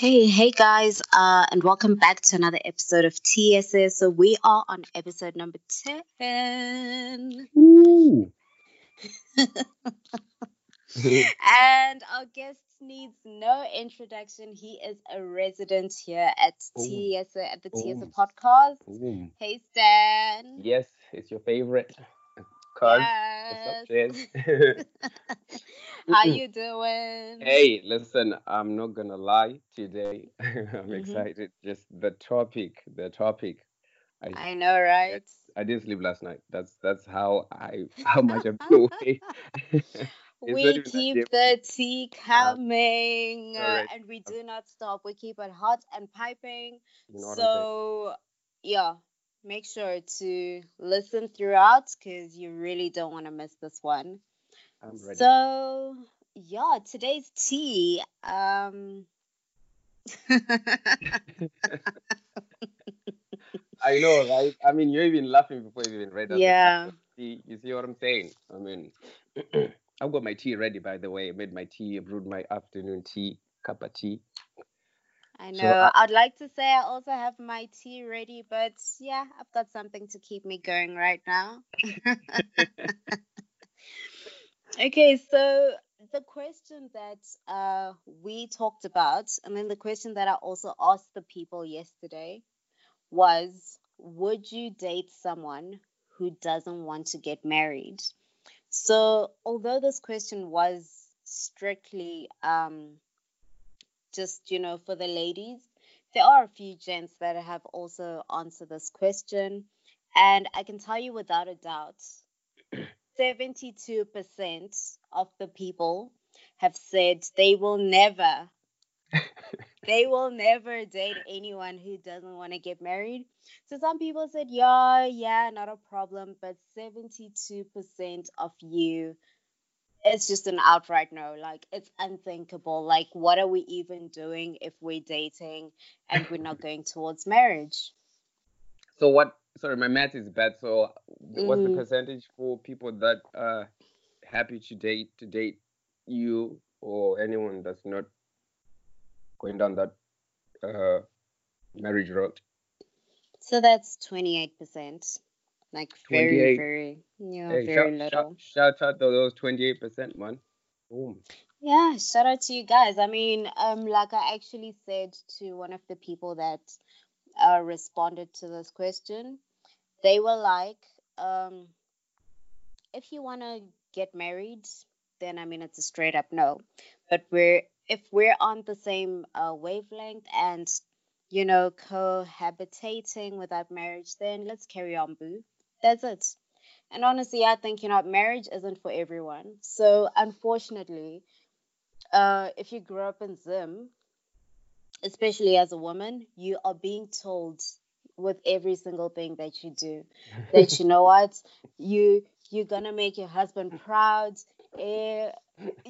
Okay, hey guys, uh, and welcome back to another episode of TSS. So we are on episode number 10. Ooh. and our guest needs no introduction. He is a resident here at Ooh. TSS, at the TSS podcast. Ooh. Hey Stan. Yes, it's your favorite. Cuz. Yes. What's up? How you doing? hey, listen, I'm not gonna lie today. I'm Mhm. excited. Just the topic, the topic. I I know, right? I didn't sleep last night. That's that's how I how much I'm away. We not keep the tea coming uh, correct. and we do not stop. We keep it hot and piping. You know what I'm saying? So, yeah, make sure to listen throughout because you really don't want to miss this one. I'm ready. So, yeah, today's tea. Um, I know, right? I mean, you're even laughing before you even read that. yeah. See, you see what I'm saying? I mean, I've got my tea ready, by the way. I made my tea, I brewed my afternoon tea, cup of tea. I know. So I- I'd like to say I also have my tea ready, but yeah, I've got something to keep me going right now. okay, so the question that uh, we talked about, and then the question that I also asked the people yesterday was Would you date someone who doesn't want to get married? So, although this question was strictly um, just, you know, for the ladies, there are a few gents that have also answered this question. And I can tell you without a doubt, 72% of the people have said they will never, they will never date anyone who doesn't want to get married. So some people said, yeah, yeah, not a problem. But 72% of you it's just an outright no. Like it's unthinkable. Like what are we even doing if we're dating and we're not going towards marriage? So what? Sorry, my math is bad. So what's the Mm. percentage for people that are happy to date to date you or anyone that's not going down that uh, marriage road? So that's twenty eight percent. Like very, 28. very yeah, Hey, very shout, little. shout, shout out to those 28%, man. Boom. Yeah, shout out to you guys. I mean, um, like I actually said to one of the people that uh, responded to this question, they were like, um, if you want to get married, then I mean, it's a straight up no. But we're if we're on the same uh, wavelength and you know cohabitating without marriage, then let's carry on, boo. That's it. And honestly, I think you know marriage isn't for everyone. So unfortunately, uh, if you grow up in Zim, especially as a woman, you are being told with every single thing that you do that you know what you you're gonna make your husband proud. Eh,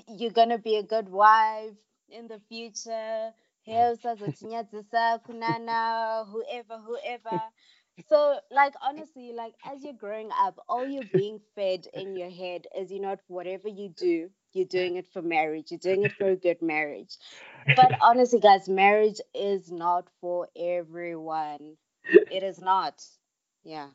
you're gonna be a good wife in the future. Hey, usazotinyadzisa kunana, whoever, whoever. So, like, honestly, like, as you're growing up, all you're being fed in your head is, you know, whatever you do, you're doing it for marriage. You're doing it for a good marriage. But honestly, guys, marriage is not for everyone. It is not. Yeah.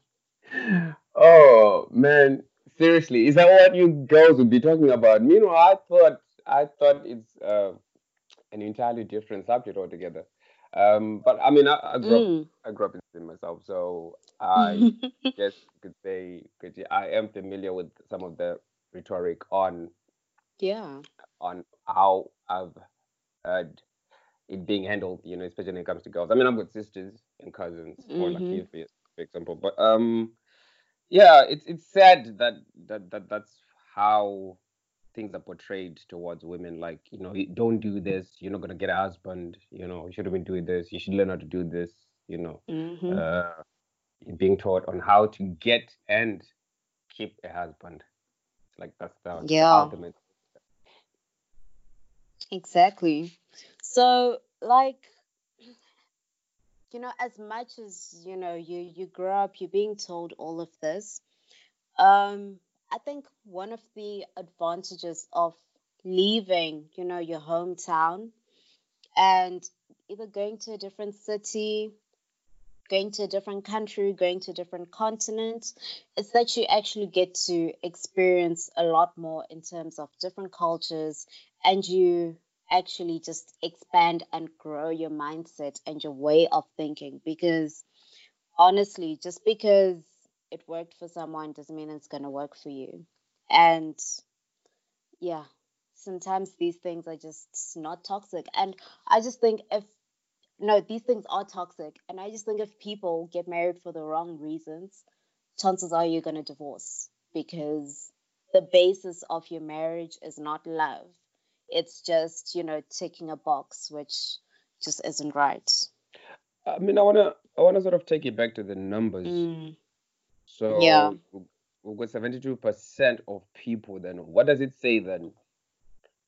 Oh man, seriously, is that what you girls would be talking about? Meanwhile, I thought I thought it's uh, an entirely different subject altogether. Um, but I mean, I, I grew up Mm. I grew up in Spain myself, so I guess you could say 'cause I am familiar with some of the rhetoric on yeah. on how I've heard it being handled, you know, especially when it comes to girls. I mean, I've got sisters and cousins, or like you, for for example. But um, yeah, it's it's sad that that that that's how things are portrayed towards women. Like, you know, you don't do this, you're not gonna get a husband. You know, you should have been doing this. You should learn how to do this. You know, hmm uh, being taught on how to get and keep a husband. It's like that's the, the Yeah. ultimate. Exactly. So, like, you know, as much as you know, you you grow up, you're being told all of this. Um, I think one of the advantages of leaving, you know, your hometown and either going to a different city, going to a different country, going to different continent, is that you actually get to experience a lot more in terms of different cultures and you actually just expand and grow your mindset and your way of thinking because honestly, just because it worked for someone doesn't mean it's going to work for you. And yeah, sometimes these things are just not toxic. And I just think if no, these things are toxic. And I just think if people get married for the wrong reasons, chances are you're going to divorce because the basis of your marriage is not love. It's just, you know, ticking a box, which just isn't right. I mean, I wanna, I wanna sort of take it back to the numbers. Mm. So Yeah. we've got seventy-two percent of people. Then what does it say then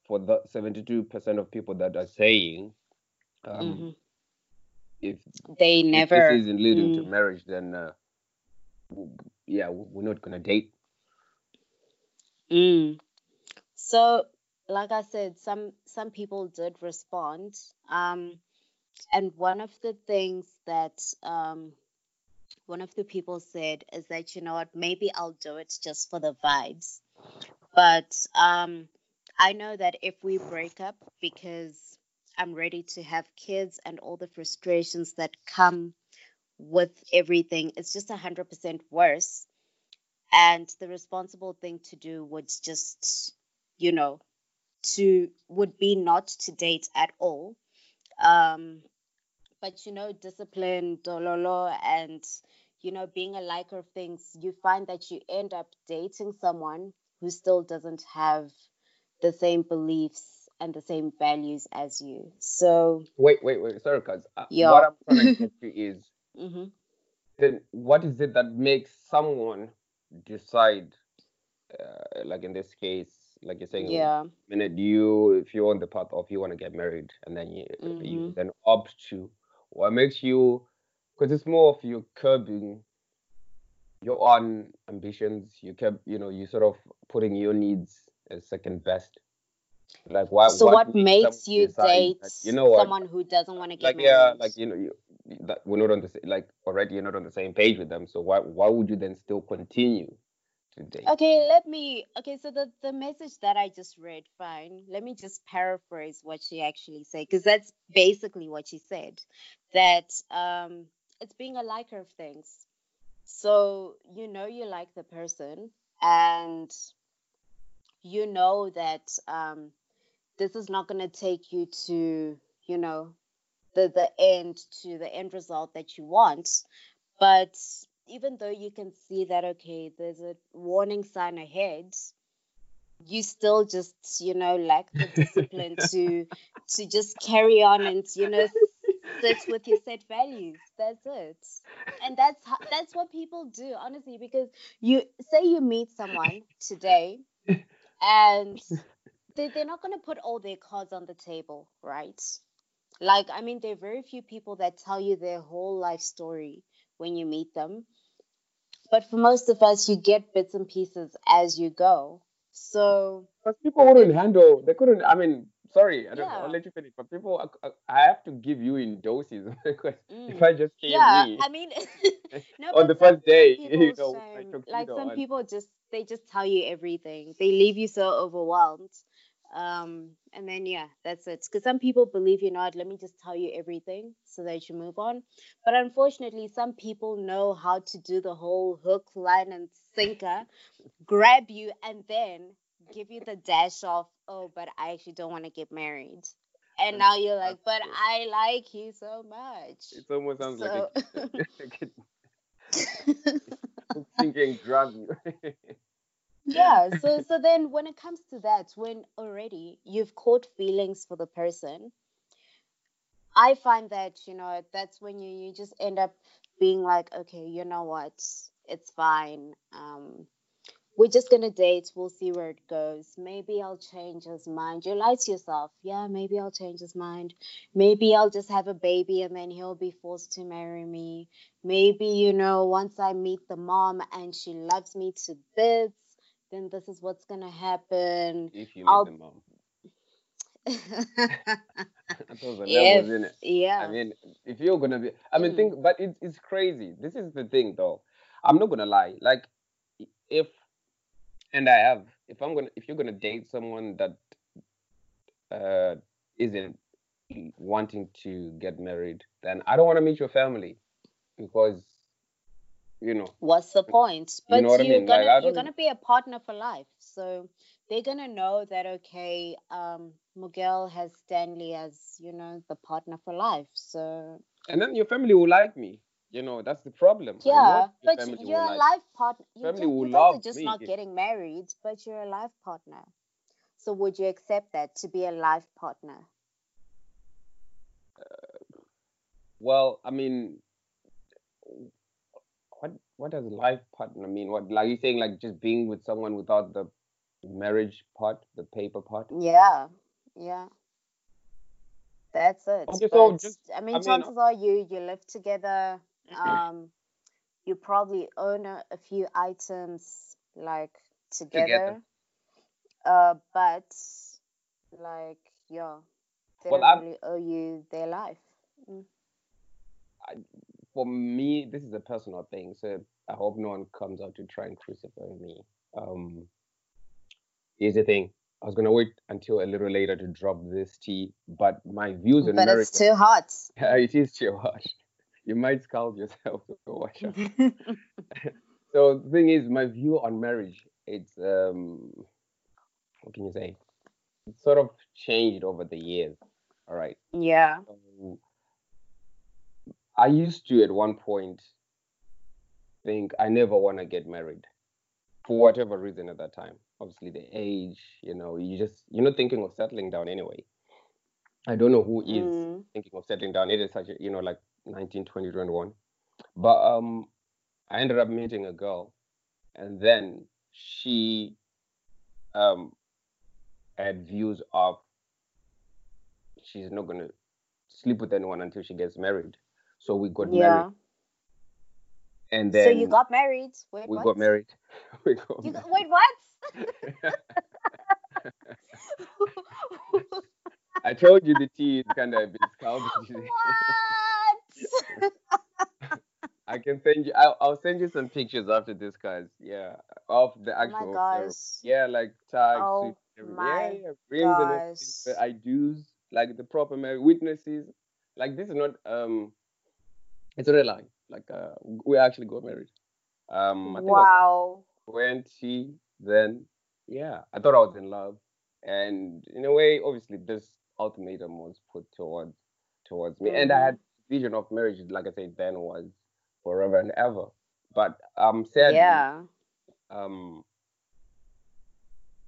for the seventy-two percent of people that are saying, um, Mhm. If They never if this isn't leading to Mm. marriage, then uh, yeah, we're not gonna date. Mm. So, like I said, some some people did respond. Um, and one of the things that um, one of the people said is that you know what, maybe I'll do it just for the vibes. But um, I know that if we break up because I'm ready to have kids and all the frustrations that come with everything, it's just a hundred percent worse. And the responsible thing to do would just, you know, to would be not to date at all. Um, but you know, discipline, dololo, and you know, being a liker of things, you find that you end up dating someone who still doesn't have the same beliefs and the same values as you. So, Wait, wait, wait. Sorry, cause uh, Yeah. what I'm trying to get to is hmm then what is it that makes someone decide, uh, like in this case, like you're saying, yeah, minute you if you're on the path of you want to get married and then you you Mhm. then opt to what makes you because it's more of you curbing your own ambitions you kept you know you sort of putting your needs as second best like why so what makes makes you date that, you know what someone who doesn't want to get like married? yeah like you know you that we're not on the like already you're not on the same page with them so why why would you then still continue to date Okay, let me. Okay, so the the message that I just read, fine. Let me just paraphrase what she actually said, because that's basically what she said. That um, it's being a liker of things. So you know you like the person, and you know that um, this is not going to take you to, you know, the the end to the end result that you want. But even though you can see that okay, there's a warning sign ahead, you still just, you know, lack the discipline to to just carry on and you know sit with your set values. That's it. And that's ho- that's what people do, honestly, because you say you meet someone today and they, they're not going to put all their cards on the table, right? Like, I mean, there are very few people that tell you their whole life story when you meet them. But for most of us, you get bits and pieces as you go. So, Because people wouldn't handle, they couldn't. I mean, sorry, I don't know. Yeah. I'll let you finish. But people, I, I have to give you in doses because if mm, I just came yeah, I mean, no, on the first day, you know, I took like some people just they just tell you everything. They leave you so overwhelmed. Um, and then yeah, that's it. Because some people believe, you what, let me just tell you everything so that you move on. But unfortunately, some people know how to do the whole hook, line, and sinker, grab you, and then give you the dash of, oh, but I actually don't want to get married. And now you're like, but. I like you so much. It almost sounds like So, a, like a thinking grab you. yeah. So, so then when it comes to that, when already you've caught feelings for the person, I find that, you know, that's when you, you just end up being like, okay, you know what? It's fine. Um, we're just gonna date. We'll see where it goes. Maybe I'll change his mind. You lie to yourself. Yeah, maybe I'll change his mind. Maybe I'll just have a baby and then he'll be forced to marry me. Maybe, you know, once I meet the mom and she loves me to bits, then this is what's gonna happen. if you meet I'll- the mom, those are If, levels in it. yeah. I mean, if you're gonna be, I mean, Mm. think, but it's it's crazy. This is the thing, though. I'm not gonna lie. Like, if, and I have, if I'm gonna, if you're gonna date someone that uh isn't wanting to get married, then I don't want to meet your family because, you know, What's the point? You But know what I you're mean? Gonna I you're gonna be a partner for life. So they're gonna know that okay, um, Miguel has Stanley as, you know, the partner for life. So and then your family will like me. You know, that's the problem. Yeah, but family will you're a like life partner. You, Family just, will you guys are love just me. not getting married, but you're a life partner. So would you accept that to be a life partner? Uh, well, I mean, what what does life partner mean? What like you saying like just being with someone without the marriage part, the paper part? Yeah, yeah. That's it. Okay, so just- I mean, I mean- chances are you you live together. Um, you probably own a, a few items like together. Together. Uh, but like yeah, they Well, don't really owe you their life. Mm. For me, this is a personal thing, so I hope no one comes out to try and crucify me. Um, here's the thing. I was gonna wait until a little later to drop this tea, but my views on But marriage. it's too hot. Yeah, it is too hot. You might scald yourself. so Watch out. so the thing is, my view on marriage, it's um, what can you say? It's sort of changed over the years. All right. yeah. So, I used to at one point think I never want to get married for whatever reason at that time. Obviously, the age, you know, you just you're not thinking of settling down anyway. I don't know who is Mm. thinking of settling down. It is such a, you know, like 19, 20, 21. But um, I ended up meeting a girl, and then she um had views of she's not gonna sleep with anyone until she gets married. So we got Yeah. married, and then So you got married. Wait, we what? got married. we got You married. got, wait, what? I told you the tea is kind of a bit scalded. I can send you. I'll, I'll send you some pictures after this, guys. Yeah, of the oh actual. my gosh. Yeah, like tags, Oh my yeah, yeah, rings gosh. The I do's, like the proper marriage witnesses. Like this is not um, it's not a lie. Like uh, we actually got married. Um, I think Wow. twenty then. Yeah, I thought I was in love, and in a way, obviously, this ultimatum was put towards towards me, and I had vision of marriage, like I said, then was forever and ever. But um, sadly, Yeah. um,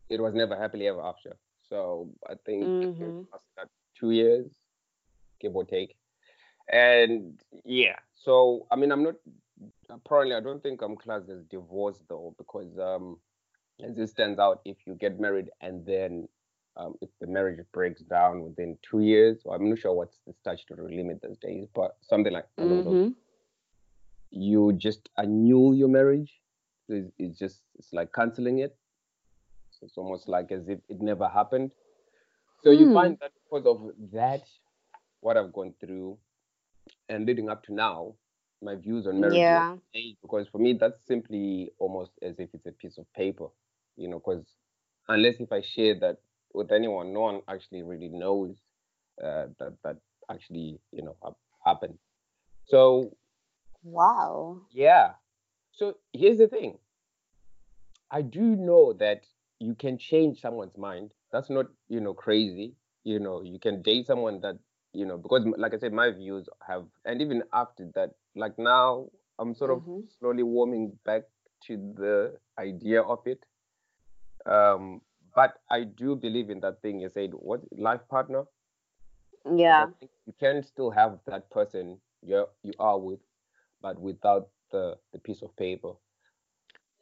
it was never happily ever after. So I think it Mhm. was like two years, give or take. And yeah, so I mean, I'm not apparently I don't think I'm classed as divorced though, because um, as it stands out, if you get married and then um, if the marriage breaks down within two years, or I'm not sure what's the statutory limit these days, but something like Mhm. You just annul your marriage. It's, it's just it's like canceling it. So it's almost like as if it never happened. So you Hmm. find that because of that, what I've gone through, and leading up to now, my views on marriage Yeah. changed because for me that's simply almost as if it's a piece of paper, you know, because unless if I share that with anyone, no one actually really knows uh, that that actually you know happened. So Wow. yeah. So here's the thing. I do know that you can change someone's mind. That's not, you know, crazy. You know, you can date someone that, you know, because like I said, my views have, and even after that, like now, I'm sort of Mhm. slowly warming back to the idea of it. Um, but I do believe in that thing you said, what life partner? Yeah. you can still have that person you're, you are with, but without the the piece of paper.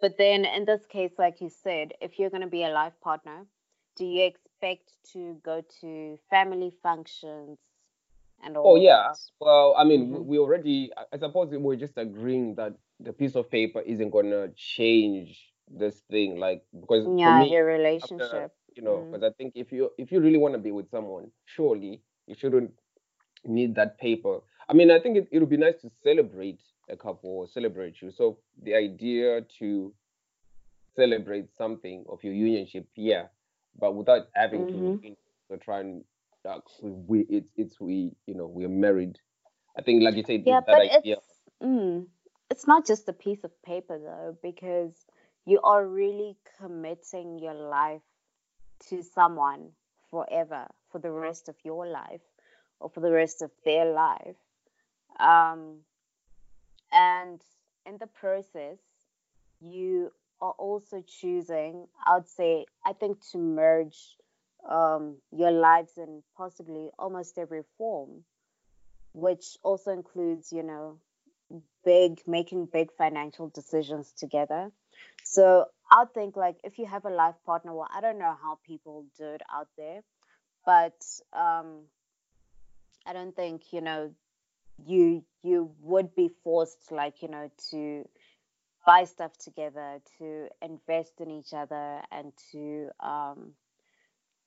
But then in this case, like you said, if you're going to be a life partner, do you expect to go to family functions and all Oh yeah. that? Well, I mean, we Mhm. we already. I suppose we we're just agreeing that the piece of paper isn't gonna change this thing, like because for Yeah, me, your after relationship. you know, because I think if you if you really want to be with someone, surely You shouldn't need that paper. I mean, I think it, it would be nice to celebrate a couple or celebrate you. So the idea to celebrate something of your unionship, yeah, but without having Mhm. to, try and like we it's it's we you know we're married. I think like you said, Yeah, but idea. it's mm, it's not just a piece of paper though, because you are really committing your life to someone forever, for the rest of your life, or for the rest of their life. Um, and in the process, you are also choosing, I would say, I think to merge um, your lives in possibly almost every form, which also includes, you know, big, making big financial decisions together. So I think like if you have a life partner, well, I don't know how people do it out there, but um, I don't think, you know, you you would be forced like, you know, to buy stuff together, to invest in each other and to um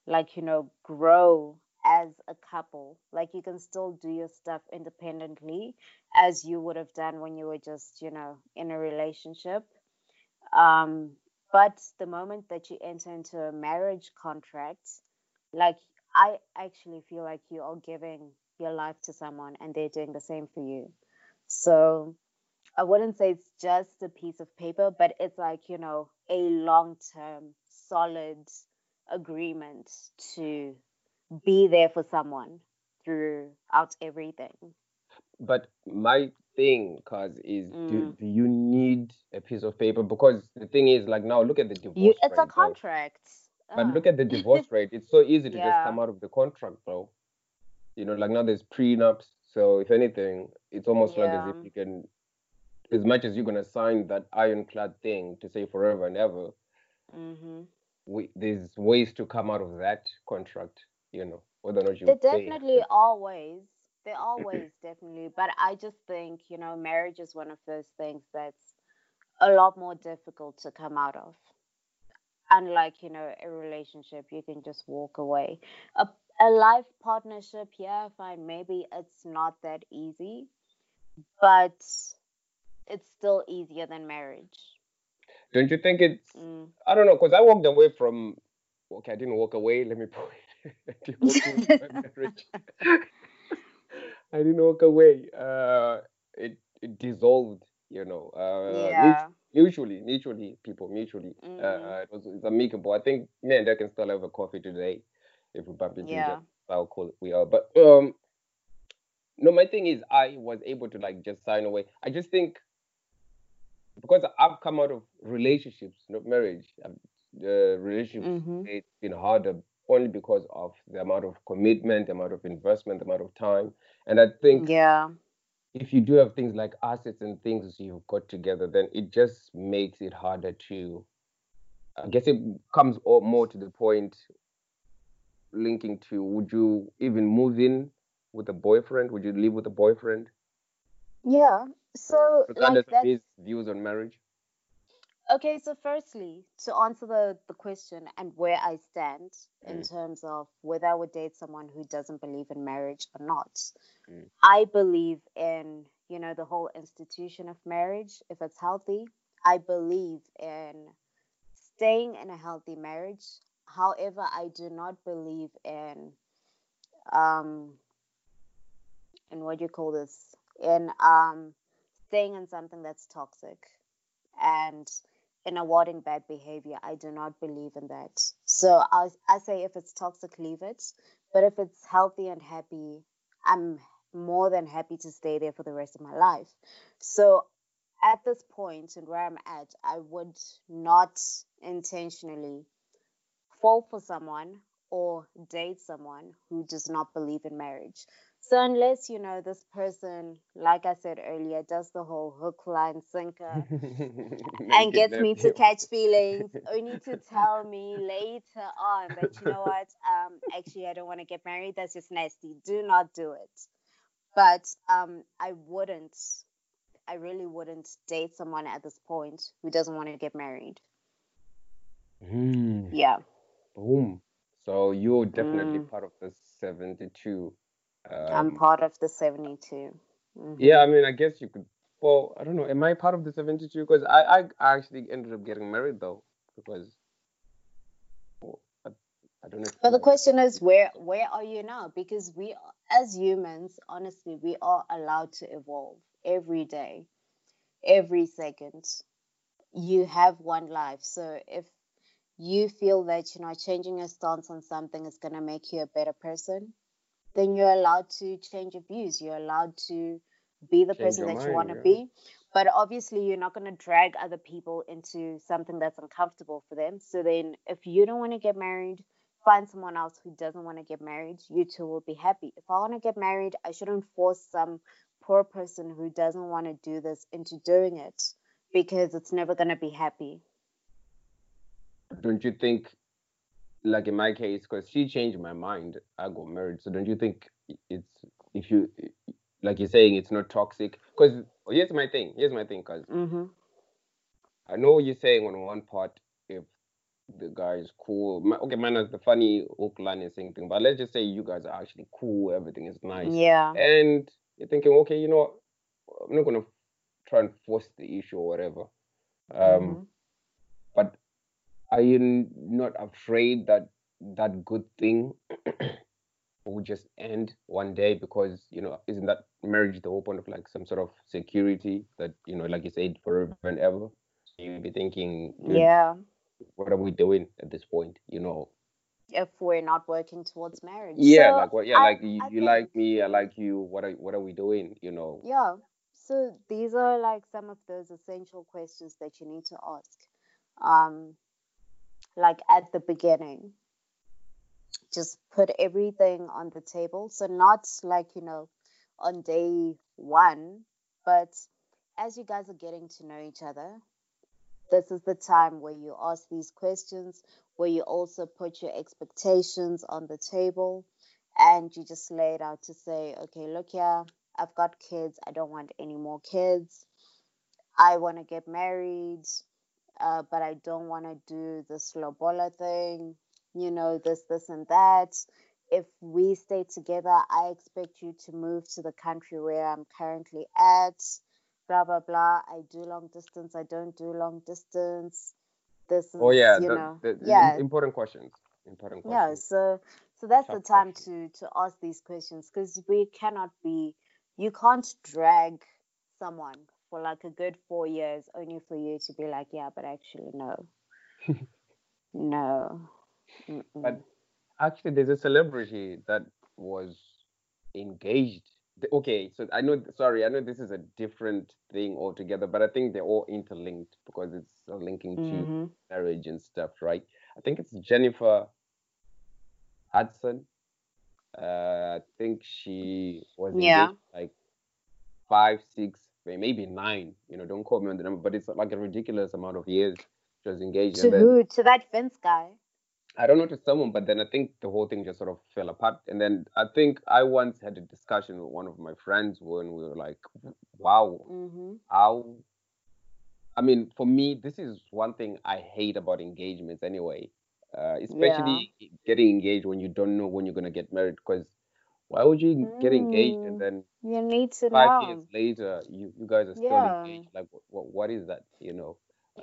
like, you know, grow as a couple. Like you can still do your stuff independently as you would have done when you were just, you know, in a relationship. Um, but the moment that you enter into a marriage contract, like I actually feel like you are giving your life to someone and they're doing the same for you. So I wouldn't say it's just a piece of paper, but it's like, you know, a long term, solid agreement to be there for someone throughout everything. But my thing, cause is do Mm. do you need a piece of paper? Because the thing is, like now, look at the You, divorce it's a rate, bro. contract. But Uh, look at the divorce rate. It's so easy to just come out of the contract, bro. You know, like now there's prenups. So if anything, it's almost like as if you can, as much as you're gonna sign that ironclad thing to say forever and ever, mm-hmm. we, there's ways to come out of that contract. You know, whether or not There you pay. definitely are ways. There are ways, definitely. But I just think, you know, marriage is one of those things that's a lot more difficult to come out of. Unlike, you know, a relationship, you can just walk away. A, a life partnership, yeah, fine. Maybe it's not that easy, but it's still easier than marriage. Don't you think it's? Mm. I don't know, cause I walked away from. Okay, I didn't walk away. Let me put it. I didn't walk away marriage. I didn't walk away. Uh, it it dissolved. You know. Uh, yeah. mutually, mutually, people mutually. hmm Uh, it was it's amicable. I think me and I can still have a coffee today if we bump into each Yeah. other. How cool we are. But um, no, my thing is I was able to like just sign away. I just think because I've come out of relationships, not marriage. I've, uh, relationships hmm it's been harder only because of the amount of commitment, the amount of investment, the amount of time. And I think Yeah. if you do have things like assets and things you've got together, then it just makes it harder to. I guess it comes more to the point linking to would you even move in with a boyfriend? Would you live with a boyfriend, Yeah. So, like, regardless of that's his views on marriage? Okay, so firstly, to answer the, the question and where I stand in Mm, terms of whether I would date someone who doesn't believe in marriage or not, mm, I believe in, you know, the whole institution of marriage, if it's healthy. I believe in staying in a healthy marriage. However, I do not believe in um in what do you call this? In um staying in something that's toxic and in awarding bad behavior. I do not believe in that. So I, I say if it's toxic, leave it. But if it's healthy and happy, I'm more than happy to stay there for the rest of my life. So at this point and where I'm at, I would not intentionally fall for someone or date someone who does not believe in marriage. So unless you know this person, like I said earlier, does the whole hook, line, sinker and gets me to catch feelings, only to tell me later on that you know what, um, actually I don't want to get married. That's just nasty. Do not do it. But um, I wouldn't. I really wouldn't date someone at this point who doesn't want to get married. Hmm. Yeah. Boom. So you're definitely Mm. part of the 72. Um, I'm part of the 72. Mhm. yeah, I mean, I guess you could. Well, I don't know. Am I part of the 72? Because I, I actually ended up getting married though, because well, I, I don't know. But the question is, where where are you now? Because we, as humans, honestly, we are allowed to evolve every day, every second. You have one life, so if you feel that you know changing your stance on something is going to make you a better person, then you're allowed to change your views. You're allowed to be the Change person that you want to yeah. be. But obviously, you're not going to drag other people into something that's uncomfortable for them. So then, if you don't want to get married, find someone else who doesn't want to get married. You two will be happy. If I want to get married, I shouldn't force some poor person who doesn't want to do this into doing it because it's never going to be happy. Don't you think, like in my case, because she changed my mind, I got married. So don't you think it's if you like you're saying it's not toxic? Because here's my thing. Here's my thing. Because hmm I know you're saying on one part if the guy is cool. Ma- Okay, minus the funny Oakland thing thing, but let's just say you guys are actually cool. Everything is nice. Yeah. and you're thinking, okay, you know, what, I'm not gonna try and force the issue or whatever. Um, Mhm. but are you not afraid that that good thing will just end one day because you know isn't that marriage the whole point of like some sort of security that you know like you said forever and ever you'd be thinking Yeah. what are we doing at this point you know If we're not working towards marriage. yeah So like what yeah I- like you, you like me i like you what are what are we doing you know Yeah. So these are like some of those essential questions that you need to ask. Um like at the beginning. Just put everything on the table. So not like, you know, on day 1, but as you guys are getting to know each other, this is the time where you ask these questions, where you also put your expectations on the table and you just lay it out to say, okay, look here, I've got kids. I don't want any more kids. I want to get married, uh, but I don't want to do the lobola thing, you know, this, this, and that. If we stay together, I expect you to move to the country where I'm currently at. Blah blah blah. I do long distance. I don't do long distance. This is, oh yeah you the- know, the- the yeah, important questions important questions. yeah so so that's the time question. to to ask these questions because we cannot be you can't drag someone for like a good four years only for you to be like yeah but actually no no Mm-mm. But actually, there's a celebrity that was engaged. Okay, so I know, sorry, I know this is a different thing altogether, but I think they're all interlinked because it's linking to Mhm. marriage and stuff, right? I think it's Jennifer Hudson. Uh, I think she was Yeah. like five, six, maybe nine. You know, don't quote me on the number, but it's like a ridiculous amount of years she was engaged. to then, who to that fence guy I don't know to someone, but then I think the whole thing just sort of fell apart. And then I think I once had a discussion with one of my friends when we were like, wow, hmm how. I mean, for me, this is one thing I hate about engagements anyway, uh, especially getting engaged when you don't know when you're going to get married. Because why would you get engaged Mm. and then you need to five know years later, you, you guys are still Yeah. engaged? Like, what, what is that, you know?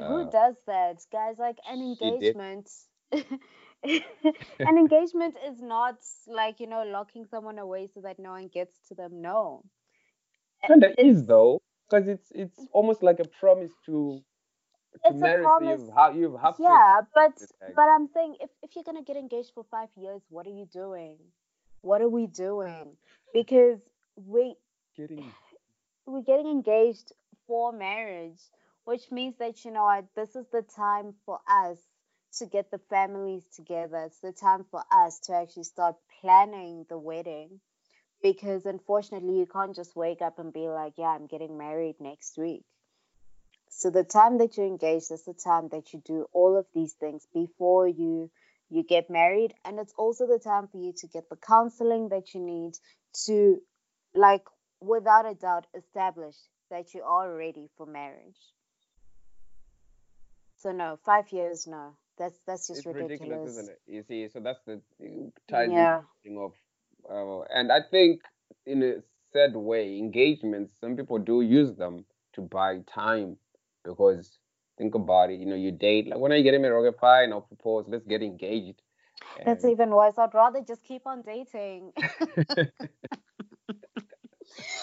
Who Uh, does that, guys? Like an engagement. an engagement is not like you know locking someone away so that no one gets to them. No, kind of is though because it's it's almost like a promise to to It's a promise. you've ha- you've have to yeah, but but I'm saying if if you're gonna get engaged for five years, what are you doing? What are we doing? Because we getting we're getting engaged for marriage, which means that you know what, this is the time for us to get the families together. It's the time for us to actually start planning the wedding. Because unfortunately, you can't just wake up and be like, yeah, I'm getting married next week. So the time that you're engaged is the time that you do all of these things before you you get married and it's also the time for you to get the counseling that you need to like without a doubt establish that you are ready for marriage. So no, 5 years no. That's that's just ridiculous. ridiculous. isn't it you see so that's the ties Yeah. of uh, and I think in a sad way, engagements. Some people do use them to buy time because think about it. You know, you date. Like, when are you getting married? Okay, fine. I'll propose. Let's get engaged. That's even worse. I'd rather just keep on dating.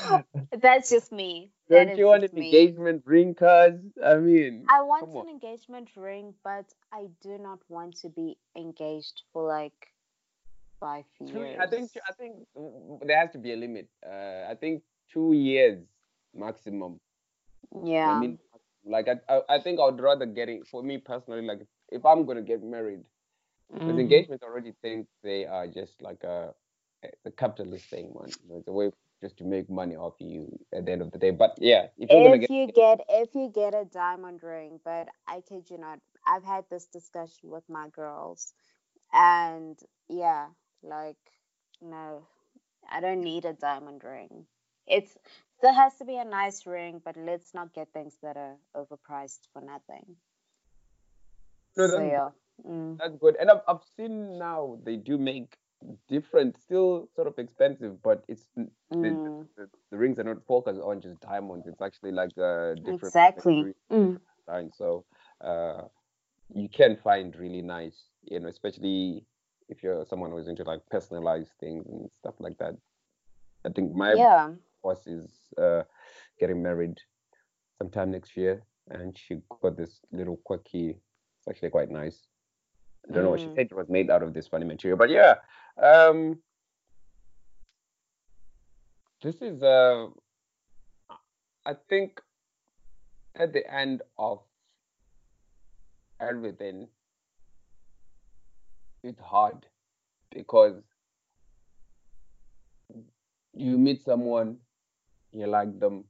That's just me. Don't that you want an me. engagement ring, cuz? I mean, I want an engagement ring, but I do not want to be engaged for like five years. I think I think there has to be a limit. Uh, I think two years maximum. Yeah. I mean, like I, I think I would rather getting for me personally, like if I'm gonna get married, because mm. engagements already think they are just like a a capitalist thing, man. it's a way just to make money off you at the end of the day. But yeah, if, if get, you get if you get a diamond ring, but I kid you not, I've had this discussion with my girls, and yeah, like no, I don't need a diamond ring. It's there has to be a nice ring, but let's not get things that are overpriced for nothing. No, so yeah. Mm. That's good. And I've, I've seen now they do make different, still sort of expensive, but it's mm. the, the, the, rings are not focused on just diamonds. It's actually like a different exactly. Mm. So uh, you can find really nice, you know, especially if you're someone who's into like personalized things and stuff like that. I think my yeah. Boss is uh, getting married sometime next year, and she got this little quirky. It's actually quite nice. I don't mm. know what she mm. said. It was made out of this funny material, but yeah, um, this is uh, I think at the end of everything, it's hard because you meet someone, you like them,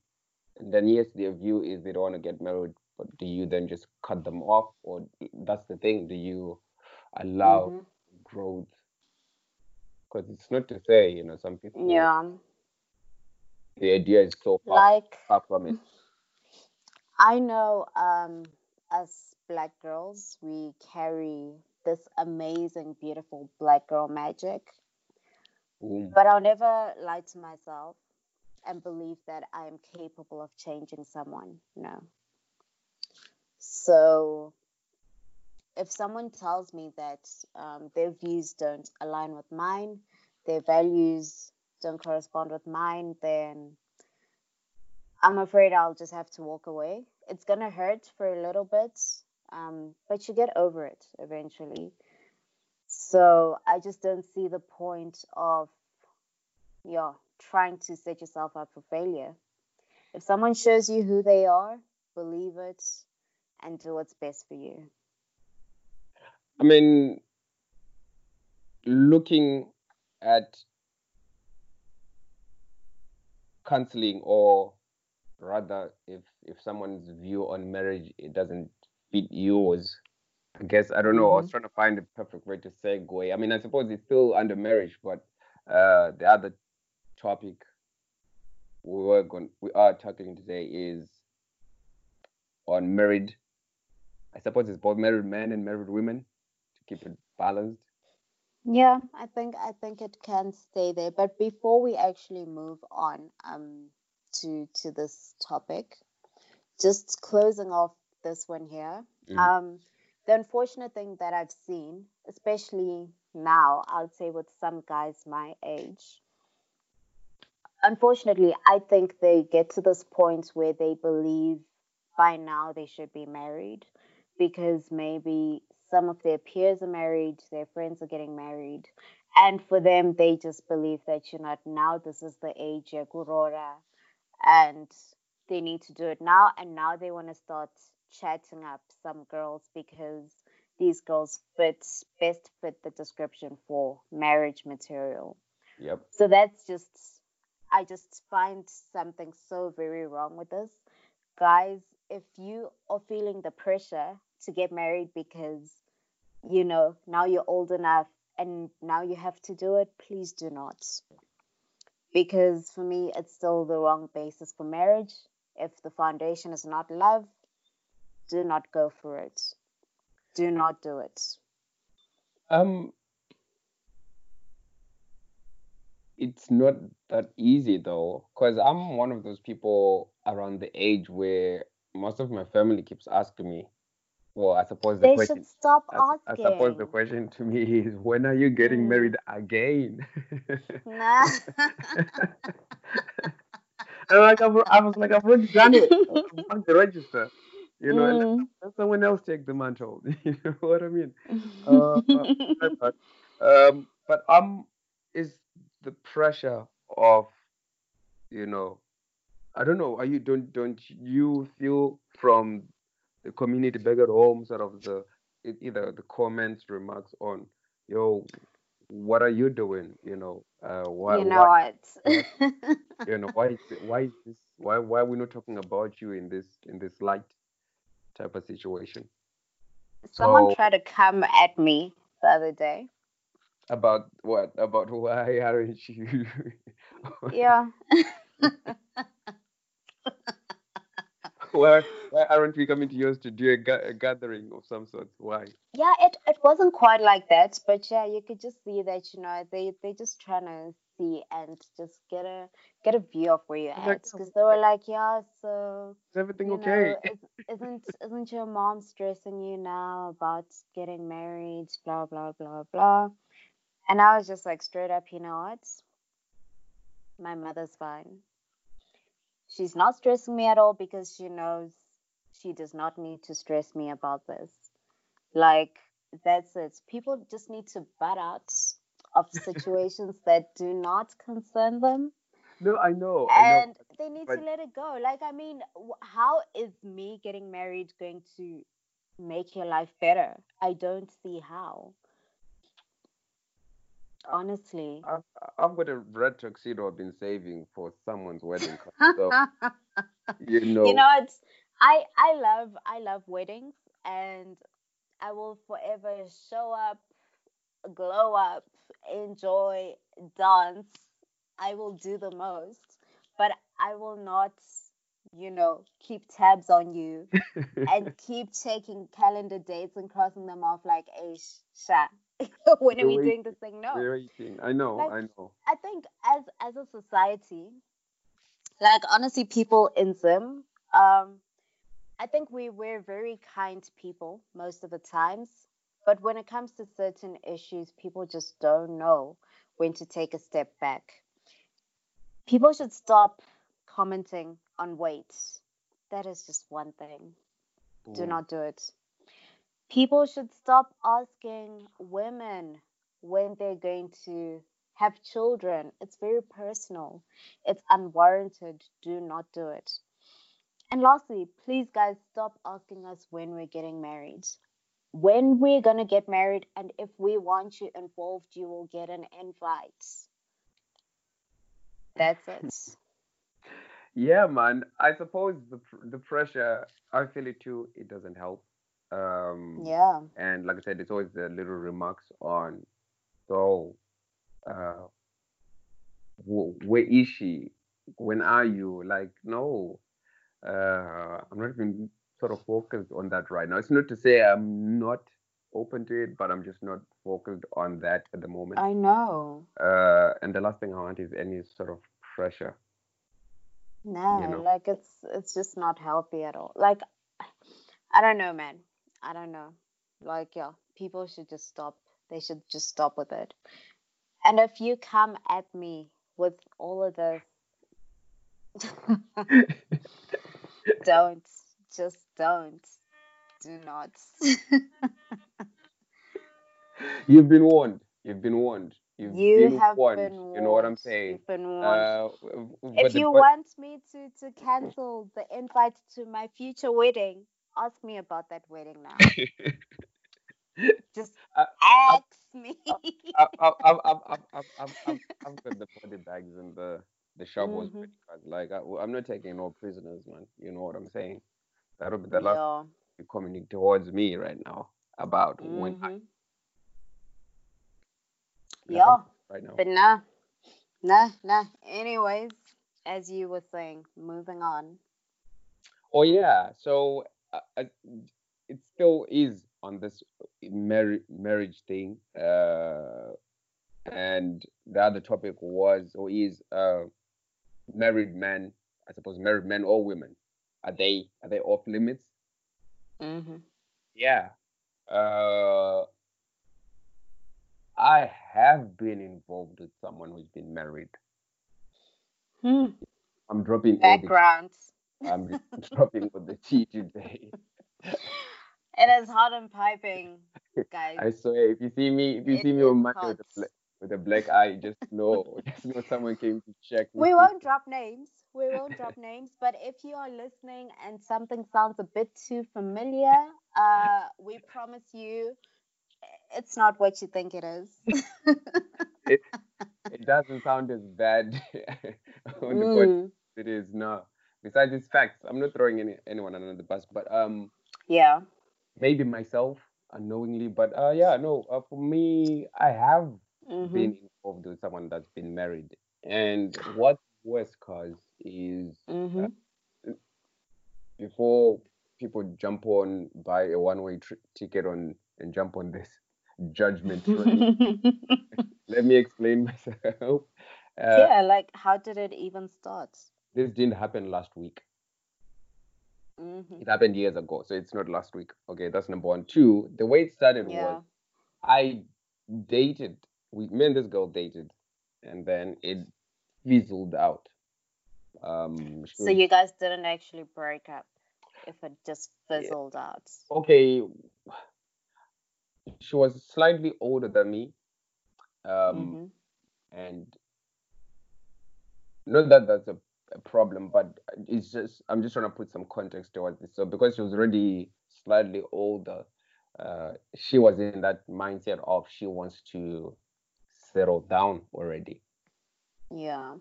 and then yes, their view is they don't want to get married, but do you then just cut them off, or that's the thing? Do you allow mm-hmm. growth? Because it's not to say, you know, some people. Yeah. The idea is so far, like, far from it. I know, um, as black girls, we carry this amazing, beautiful black girl magic. Ooh. But I'll never lie to myself and believe that I am capable of changing someone. No. So if someone tells me that um, their views don't align with mine, their values don't correspond with mine, then I'm afraid I'll just have to walk away. It's gonna hurt for a little bit, um, but you get over it eventually. So I just don't see the point of, yeah, trying to set yourself up for failure. If someone shows you who they are, believe it and do what's best for you. I mean, looking at counseling or rather if if someone's view on marriage it doesn't fit yours i guess i don't know mm-hmm. i was mm-hmm. trying to find the perfect way to segue i mean i suppose it's still under marriage but uh the other topic we were going we are talking today is on married i suppose it's both married men and married women to keep it balanced? Yeah, I think I think it can stay there. But before we actually move on um to to this topic, just closing off this one here. Mm. Um the unfortunate thing that I've seen, especially now, I would say with some guys my age, unfortunately, I think they get to this point where they believe by now they should be married because maybe some of their peers are married, their friends are getting married. And for them, they just believe that, you know, now this is the age, of Gurora, and they need to do it now. And now they want to start chatting up some girls because these girls fit best fit the description for marriage material. Yep. So that's just I just find something so very wrong with this. Guys, if you are feeling the pressure to get married because you know now you're old enough and now you have to do it please do not. Because for me it's still the wrong basis for marriage. If the foundation is not love do not go for it. Do not do it. Um it's not that easy though, because I'm one of those people around the age where most of my family keeps asking me. Well, I suppose the They question. should stop I, I suppose the question to me is, when are you getting Mm. married again? Nah. And like I've, I was like, I've already done it. I'm marked the register. You know, and let, Mm. let someone else take the mantle. you know what I mean? Uh, but, um, but um, is the pressure of, you know, I don't know. Are you don't don't you feel from the community back at home, sort of the either the comments, remarks on, yo, what are you doing? You know, uh, why you know why what? you know why is why is this why why are we not talking about you in this in this light type of situation? Someone So tried to come at me the other day. About what about why aren't you Yeah. why why aren't we coming to yours to do a, ga- a gathering of some sort? Why? Yeah, it, it wasn't quite like that, but yeah, you could just see that, you know, they they just trying to see and just get a get a view of where you're at. "Oh, Because they were like, yeah, so is everything okay? know, isn't isn't your mom stressing you now about getting married, blah blah blah blah. And I was just like straight up, you know what? My mother's fine. She's not stressing me at all because she knows she does not need to stress me about this. Like, that's it. People just need to butt out of situations that do not concern them No, I know, I know, and they need but to let it go. Like, I mean, how is me getting married going to make your life better? I don't see how, honestly. I've, I've got a red tuxedo I've been saving for someone's wedding. So you know, you know it's i i love i love weddings and i will forever show up glow up enjoy dance i will do the most but i will not you know keep tabs on you and keep checking calendar dates and crossing them off like hey sha when are we doing this thing? No. We're waiting. I know, Like, I know. i think as as a society like honestly people in zim um i think we we're very kind people most of the times but when it comes to certain issues people just don't know when to take a step back. People should stop commenting on weight. That is just one thing. Do not do it people should stop asking women when they're going to have children it's very personal it's unwarranted do not do it and lastly, please, guys, stop asking us when we're getting married. When we're going to get married, and if we want you involved, you will get an invite. That's it. Yeah, man. I suppose the the pressure, I feel it too. It doesn't help. Um, Yeah. and like I said, it's always the little remarks on. So, uh, where is she? When are you? Like, no, uh, I'm not even sort of focused on that right now. It's not to say I'm not open to it, but I'm just not focused on that at the moment. I know. Uh, and the last thing I want is any sort of pressure. No, You know. like it's it's just not healthy at all. Like I don't know, man. I don't know. Like yeah, people should just stop. They should just stop with it. And if you come at me with all of this, don't. Just don't. Do not. You've been warned. You've been warned. You've you been have warned. been You know what I'm saying? You've been warned. Uh, w- w- if but the you want me to to cancel the invite to my future wedding, ask me about that wedding now. Just I- ask me. I'm, I've, I've, I've I've got the body bags and the the shovels. Mhm. cause, Like I, I'm not taking no prisoners, man. You know what I'm saying? That'll be the last yeah. you coming towards me right now about Mhm. when I Yeah. right now. But nah, nah, nah. Anyways, as you were saying, moving on. Oh yeah, so it still is on this marriage marriage thing. Uh, and the other topic was or is uh, married men. I suppose married men or women are they are they off limits? Mm-hmm. Yeah. Uh, I have been involved with someone who's been married. Hmm. I'm dropping all the, Background. I'm dropping all the tea today. It is hot and piping, guys. I swear, if you see me, if you It see me on Monday with a, hot. bla- with a black eye, just know, just know someone came to check. me. We won't drop names. We won't drop names. But if you are listening and something sounds a bit too familiar, uh, we promise you it's not what you think it is. It doesn't sound as bad on Mm, as it is now. Besides these facts, I'm not throwing any anyone under the bus, but um, yeah. maybe myself unknowingly, but uh, yeah, no, uh, for me, I have hmm been involved with someone that's been married, and what's worst cause is hmm before people jump on buy a one-way tr- ticket on and jump on this judgment train let me explain myself uh, yeah, like how did it even start? This didn't happen last week. Hmm it happened years ago so it's not last week. Okay that's number one. Two the way it started Yeah. was i dated we me and this girl dated and then it fizzled out. Um So was- you guys didn't actually break up if it just fizzled out. okay. She was slightly older than me um Mhm. and not that that's a, a problem but it's just i'm just trying to put some context towards this so because she was already slightly older uh she was in that mindset of she wants to settle down already Yeah.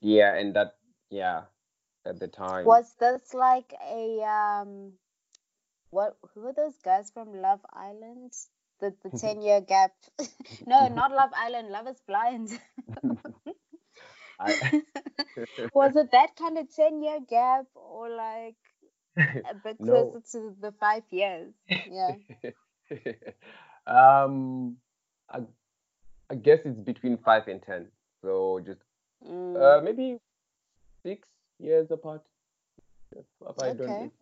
yeah and that yeah at the time Was this like a um what who are those guys from Love Island? The the ten year gap. no, not Love Island, Love is blind. I, Was it that kind of ten year gap or like a bit No. closer to the five years? Yeah. um I, I guess it's between five and ten so just Mm, Uh, maybe six years apart. If, I Okay. don't,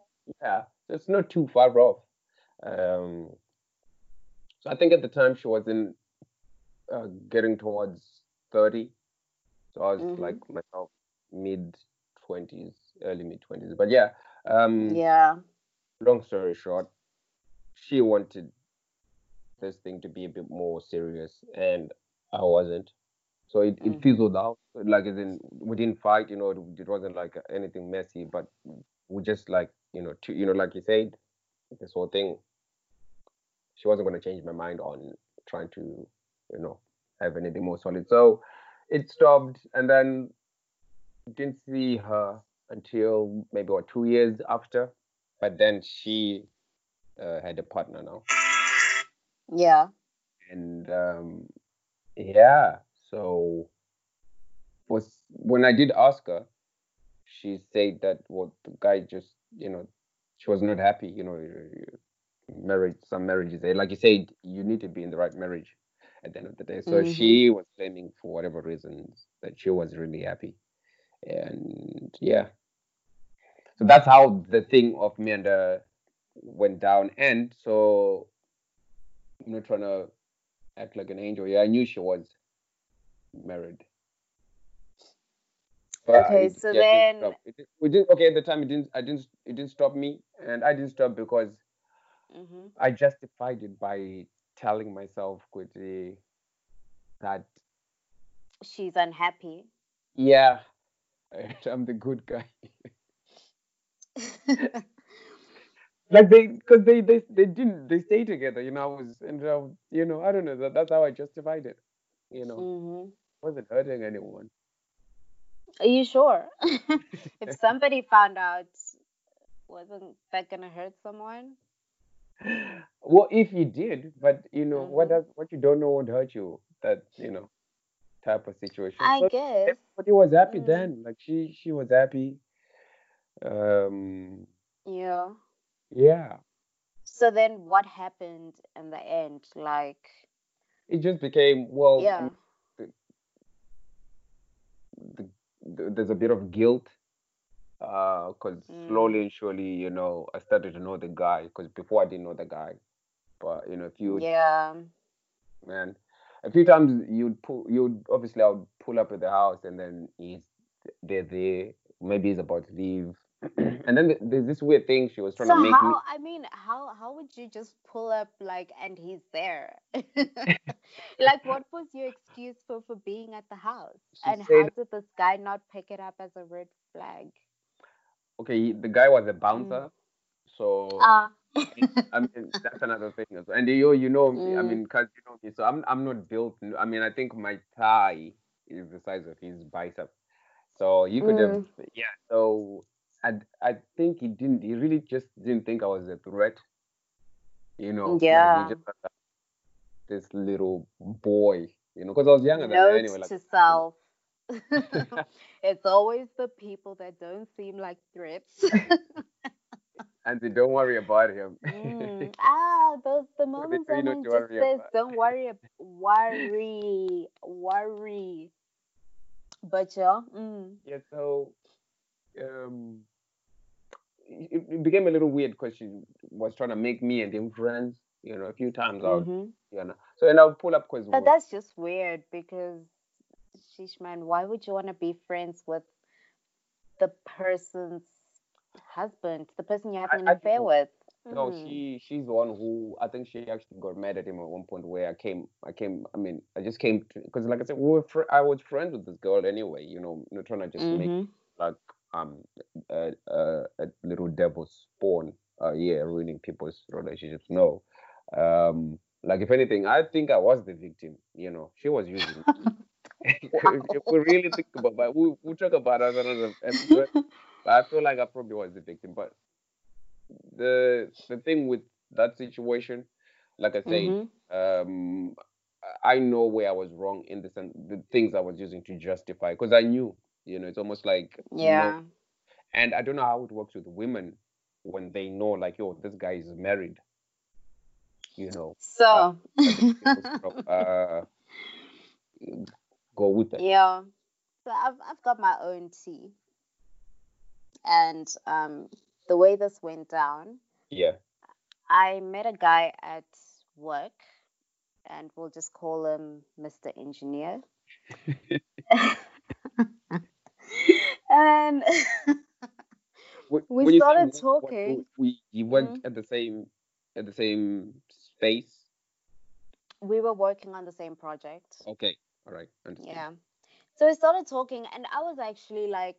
yeah, it's not too far off. Um, so I think at the time she was in uh, getting towards thirty, so I was Mhm. like myself mid twenties, early mid twenties. But yeah, um, yeah. long story short, she wanted this thing to be a bit more serious, and I wasn't. So it, it Mhm. fizzled out. Like as in, we didn't fight. You know, it, it wasn't like anything messy, but we just like you know, to, you know, like you said, this whole thing. She wasn't going to change my mind on trying to, you know, have anything more solid. So it stopped, and then didn't see her until maybe what two years after. But then she uh, had a partner now, Yeah. and um, yeah, so was when I did ask her, she said that well, the guy just you know she was not happy. You know, marriage some marriages, eh, like you said, you need to be in the right marriage at the end of the day. So Mhm. she was claiming for whatever reasons that she was really happy, and yeah. So that's how the thing of me and her went down. And so I'm not trying to act like an angel. Yeah, I knew she was married. But Okay, so yeah, it didn't then- It, we didn't. Okay, at the time, it didn't. I didn't. It didn't stop me, and I didn't stop because hmm I justified it by telling myself quickly that She's unhappy. yeah, I'm the good guy. like they because they, they they didn't they stay together you know i was and I was, you know i don't know that, that's how i justified it you know hmm wasn't hurting anyone Are you sure? if somebody found out, wasn't that gonna hurt someone? Well if you did but you know what Mhm. does what you don't know won't hurt you that you know type of situation I So guess. everybody was happy Mm. then like she she was happy um Yeah. yeah So then what happened in the end? Like, it just became well yeah. mean, the, the, there's a bit of guilt because Mm. slowly and surely, you know, I started to know the guy because before I didn't know the guy. But you know, if you Yeah. man, a few times you'd pull, you'd obviously I would pull up at the house and then he's they're there. Maybe he's about to leave, and then there's this weird thing she was trying So to make how me. I mean, how how would you just pull up like and he's there? like what was your excuse for for being at the house? She And said, how did this guy not pick it up as a red flag? Okay, the guy was a bouncer, so Ah. I mean, that's another thing. And you, you know, me, I Mm. mean, cause you know me, so I'm, I'm not built. I mean, I think my thigh is the size of his bicep. So you could have, Mm. yeah. So I, I think he didn't. He really just didn't think I was a threat. You know, like, he Yeah. just thought this little boy. You know, because I was younger than Note anyway. Like, to self. it's always the people that don't seem like threats. and say, don't worry about him. Mm, ah, those the moments tell you that not man to just says, about. "Don't worry, worry, worry." But yeah, mm, yeah, so um, it, it became a little weird because she was trying to make me and him friends. You know, a few times I would, hmm you know. So and I'll pull up because but that's just weird because, sheesh, man, why would you want to be friends with the person's husband, the person you're having an I affair don't- with? no, Mm. she she's the one who I think she actually got mad at him at one point where I came I came I mean I just came because like I said we were fr- I was friends with this girl anyway. You know, not trying to just make Mhm. like um a, a, a little devil spawn uh yeah ruining people's relationships no um like if anything i think i was the victim you know she was using. if, if we really think about but we, we'll talk about that another episode but i feel like i probably was the victim but the the thing with that situation like i said Mhm. um I know where I was wrong in the sense the things I was using to justify because I knew, you know, it's almost like you know, Yeah. and I don't know how it works with women when they know, like, yo, this guy is married. You know, So. I think people sort of, uh, go with it. Yeah. So I've I've got my own tea. And um the way this went down, Yeah. I met a guy at work and we'll just call him Mr. Engineer. and We when started what talking. we you worked Mhm. at the same at the same space. we were working on the same project. Okay. All right. Understand. Yeah. So we started talking, and I was actually like,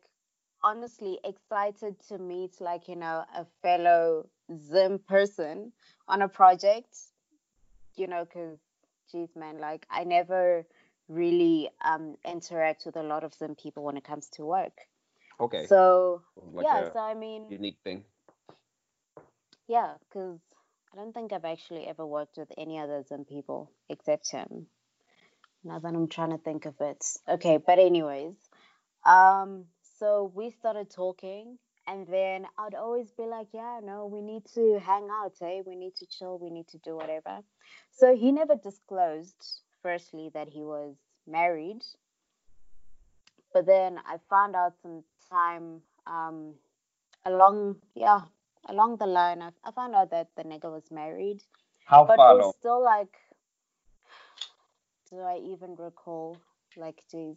honestly excited to meet, like, you know, a fellow Zim person on a project, you know, because, geez, man, like, I never really um, interact with a lot of Zim people when it comes to work. Okay. So, like yeah, so I mean, unique thing. yeah, because I don't think I've actually ever worked with any other Zim people except him. Now that I'm trying to think of it. Okay, but anyways, um, so we started talking, and then I'd always be like, yeah, no, we need to hang out, eh? We need to chill, we need to do whatever. So he never disclosed, firstly, that he was married. But then I found out some time um, along, yeah, along the line, I, I found out that the nigga was married. How But far we're still like, do I even recall? Like, geez,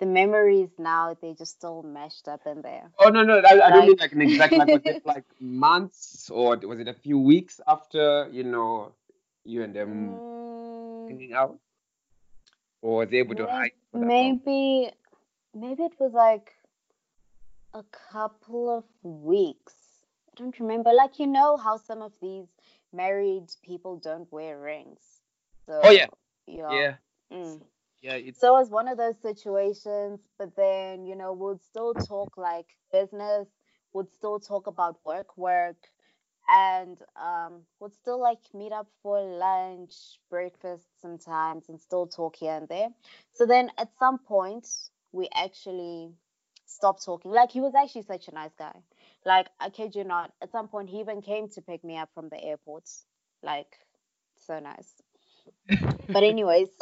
the memories now, they just still mashed up in there. Oh no no I, I don't mean Like- an exact like was it like months or was it a few weeks after you know you and them Mm, hanging out or was they able to hide for that long? maybe, maybe it was like a couple of weeks. I don't remember. Like, you know how some of these married people don't wear rings. So, Oh, yeah. Yeah. yeah Mm. yeah it's So it was one of those situations, but then, you know, we'd still talk like business, we'd still talk about work, work, and um, would still like meet up for lunch, breakfast sometimes, and still talk here and there. So then at some point, we actually stopped talking. Like, he was actually such a nice guy. Like, I kid you not, at some point, he even came to pick me up from the airport. Like, so nice. But, anyways.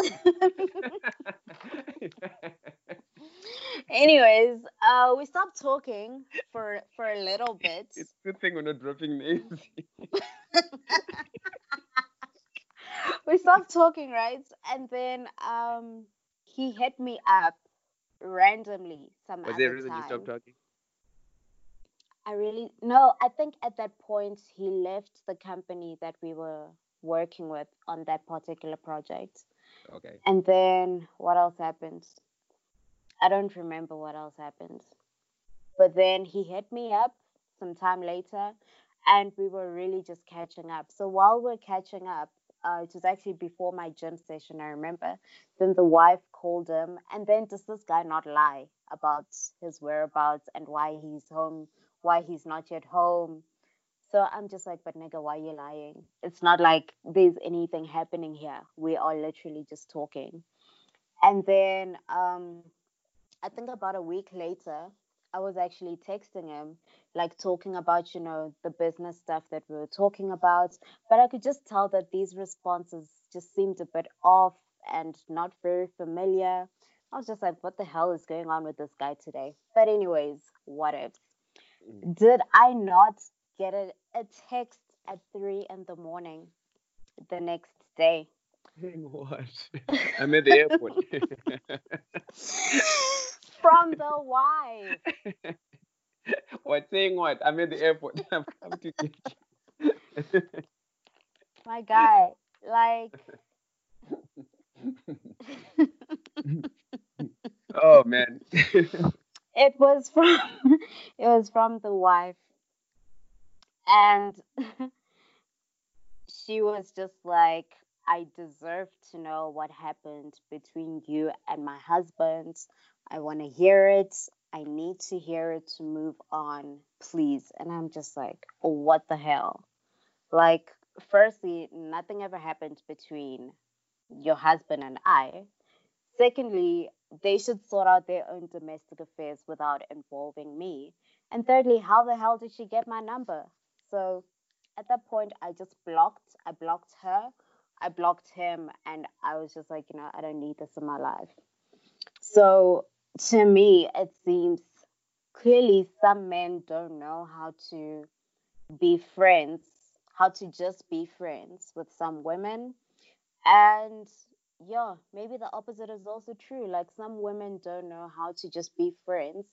Anyways, uh, we stopped talking for for a little bit. It's a good thing we're not dropping names. we stopped talking, right? And then um, he hit me up randomly some Was there a reason time. you stopped talking? I really no. I think at that point he left the company that we were working with on that particular project. Okay. And then what else happened? I don't remember what else happened. But then he hit me up some time later and we were really just catching up. So while we're catching up, uh, it was actually before my gym session, I remember. Then the wife called him, and then does this guy not lie about his whereabouts and why he's home, why he's not yet home? So I'm just like, but nigga, why are you lying? It's not like there's anything happening here. We are literally just talking. And then um, I think about a week later, I was actually texting him, like talking about, you know, the business stuff that we were talking about. But I could just tell that these responses just seemed a bit off and not very familiar. I was just like, what the hell is going on with this guy today? But, anyways, what if? Mm. Did I not get a, a text at three in the morning the next day? Saying what? I'm at the airport. From the wife. what? Saying what? I'm at the airport. I've come to get you. My guy. Like, oh man. it was from it was from the wife and she was just like i deserve to know what happened between you and my husband. I want to hear it. I need to hear it to move on please. And i'm just like oh, what the hell? Like firstly nothing ever happened between your husband and i. Secondly, they should sort out their own domestic affairs without involving me. And thirdly, how the hell did she get my number? So at that point, I just blocked. I blocked her. I blocked him. And I was just like, you know, I don't need this in my life. So to me, it seems clearly some men don't know how to be friends, how to just be friends with some women. And yeah, maybe the opposite is also true. Like some women don't know how to just be friends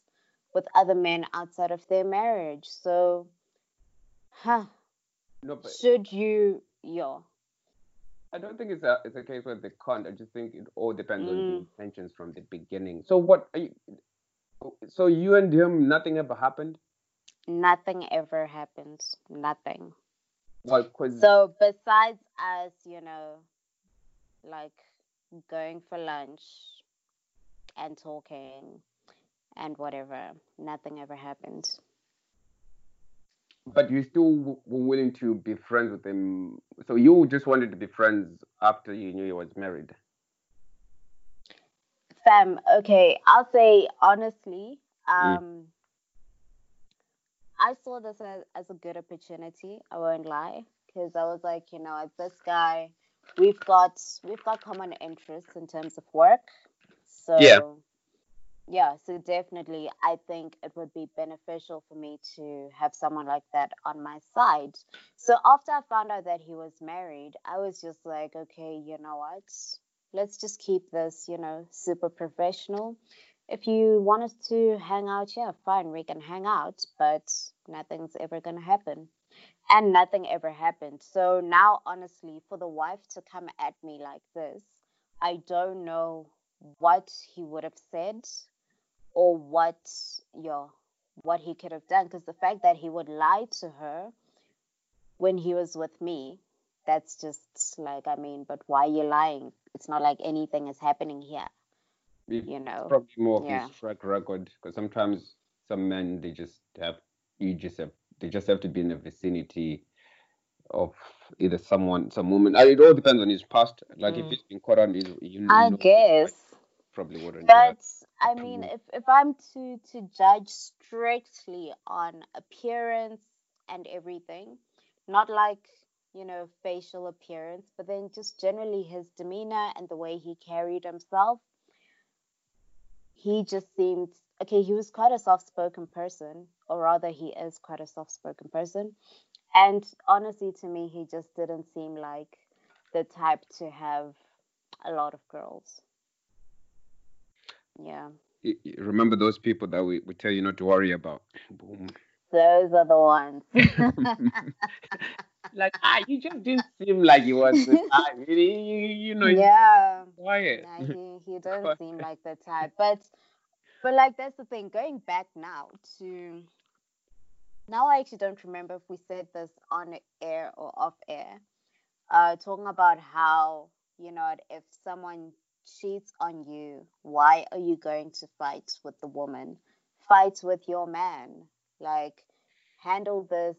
with other men outside of their marriage. So, huh? No, but Should you, yeah, I don't think it's a it's a case where they can't. I just think it all depends on the Mm. intentions from the beginning. So what are you? So you and him, nothing ever happened. nothing ever happened. Nothing. Well, So besides us, you know, like going for lunch and talking and whatever, nothing ever happened. But you still were willing to be friends with him. So you just wanted to be friends after you knew he was married. Fam, okay, I'll say honestly, Mm. um, I saw this as, as a good opportunity. I won't lie, because I was like, you know, this guy, we've got we've got common interests in terms of work. So Yeah. Yeah, so definitely, I think it would be beneficial for me to have someone like that on my side. So after I found out that he was married, I was just like, okay, you know what? Let's just keep this, you know, super professional. If you want us to hang out, yeah, fine, we can hang out, but nothing's ever going to happen. And nothing ever happened. So now, honestly, for the wife to come at me like this, I don't know what he would have said or what, yeah, what he could have done. Because the fact that he would lie to her when he was with me, that's just like, I mean, but why are you lying? It's not like anything is happening here, you know. Probably more of Yeah. his track record, because sometimes some men they just have you just have they just have to be in the vicinity of either someone, some woman. It all depends on his past. Like if Mm. he's been caught on his, you, you I guess. probably wouldn't. But I mean, if, if I'm to to judge strictly on appearance and everything, not like you know facial appearance, but then just generally his demeanor and the way he carried himself, he just seemed okay. He was quite a soft-spoken person, or rather, he is quite a soft-spoken person. And honestly, to me, he just didn't seem like the type to have a lot of girls. Yeah. Remember those people that we, we tell you not to worry about. Boom. Those are the ones. like ah, you just didn't seem like you was the type. You, you, you know. Yeah. Quiet. Nah, he he doesn't seem like the type, but but like that's the thing. Going back now to now, I actually don't remember if we said this on air or off air. Uh, talking about how you know if someone cheats on you, why are you going to fight with the woman? Fight with your man. Like, handle this,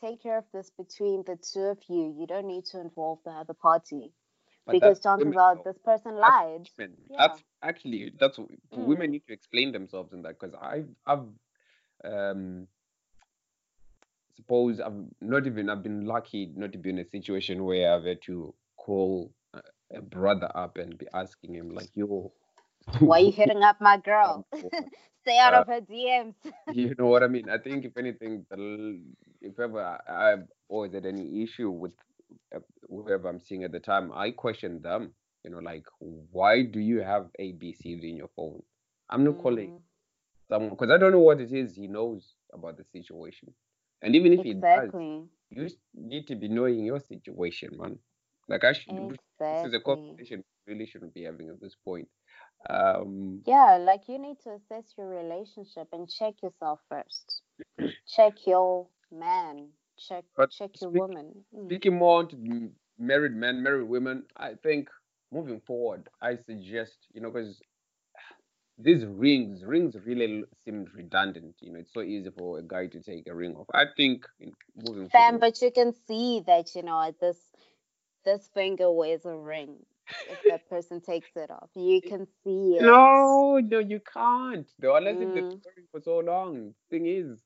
take care of this between the two of you. You don't need to involve the other party. But because chances are this person lied. That's, yeah. that's actually that's mm. women need to explain themselves in that because I've I've um suppose I've not even I've been lucky not to be in a situation where I've had to call brother up and be asking him like, "Yo, why are you hitting up my girl? Stay out uh, of her DMs." you know what I mean? I think if anything, if ever I, have always had any issue with uh, whoever I'm seeing at the time, I question them. You know, like, why do you have A, B, C in your phone? I'm not mm. calling someone because I don't know what it is he knows about the situation. And even if exactly. he does, you need to be knowing your situation, man. Like I should. Exactly. This is a conversation we really shouldn't be having at this point. Um, yeah, like you need to assess your relationship and check yourself first. check your man. Check check your speak, woman. Mm. Speaking more to married men, married women, I think moving forward, I suggest you know because these rings, rings really seemed redundant. You know, it's so easy for a guy to take a ring off. I think moving Fam, forward, but you can see that you know at this this finger wears a ring if that person takes it off. You can see it. No, no, you can't. Though, unless mm. it's been for so long. Thing is,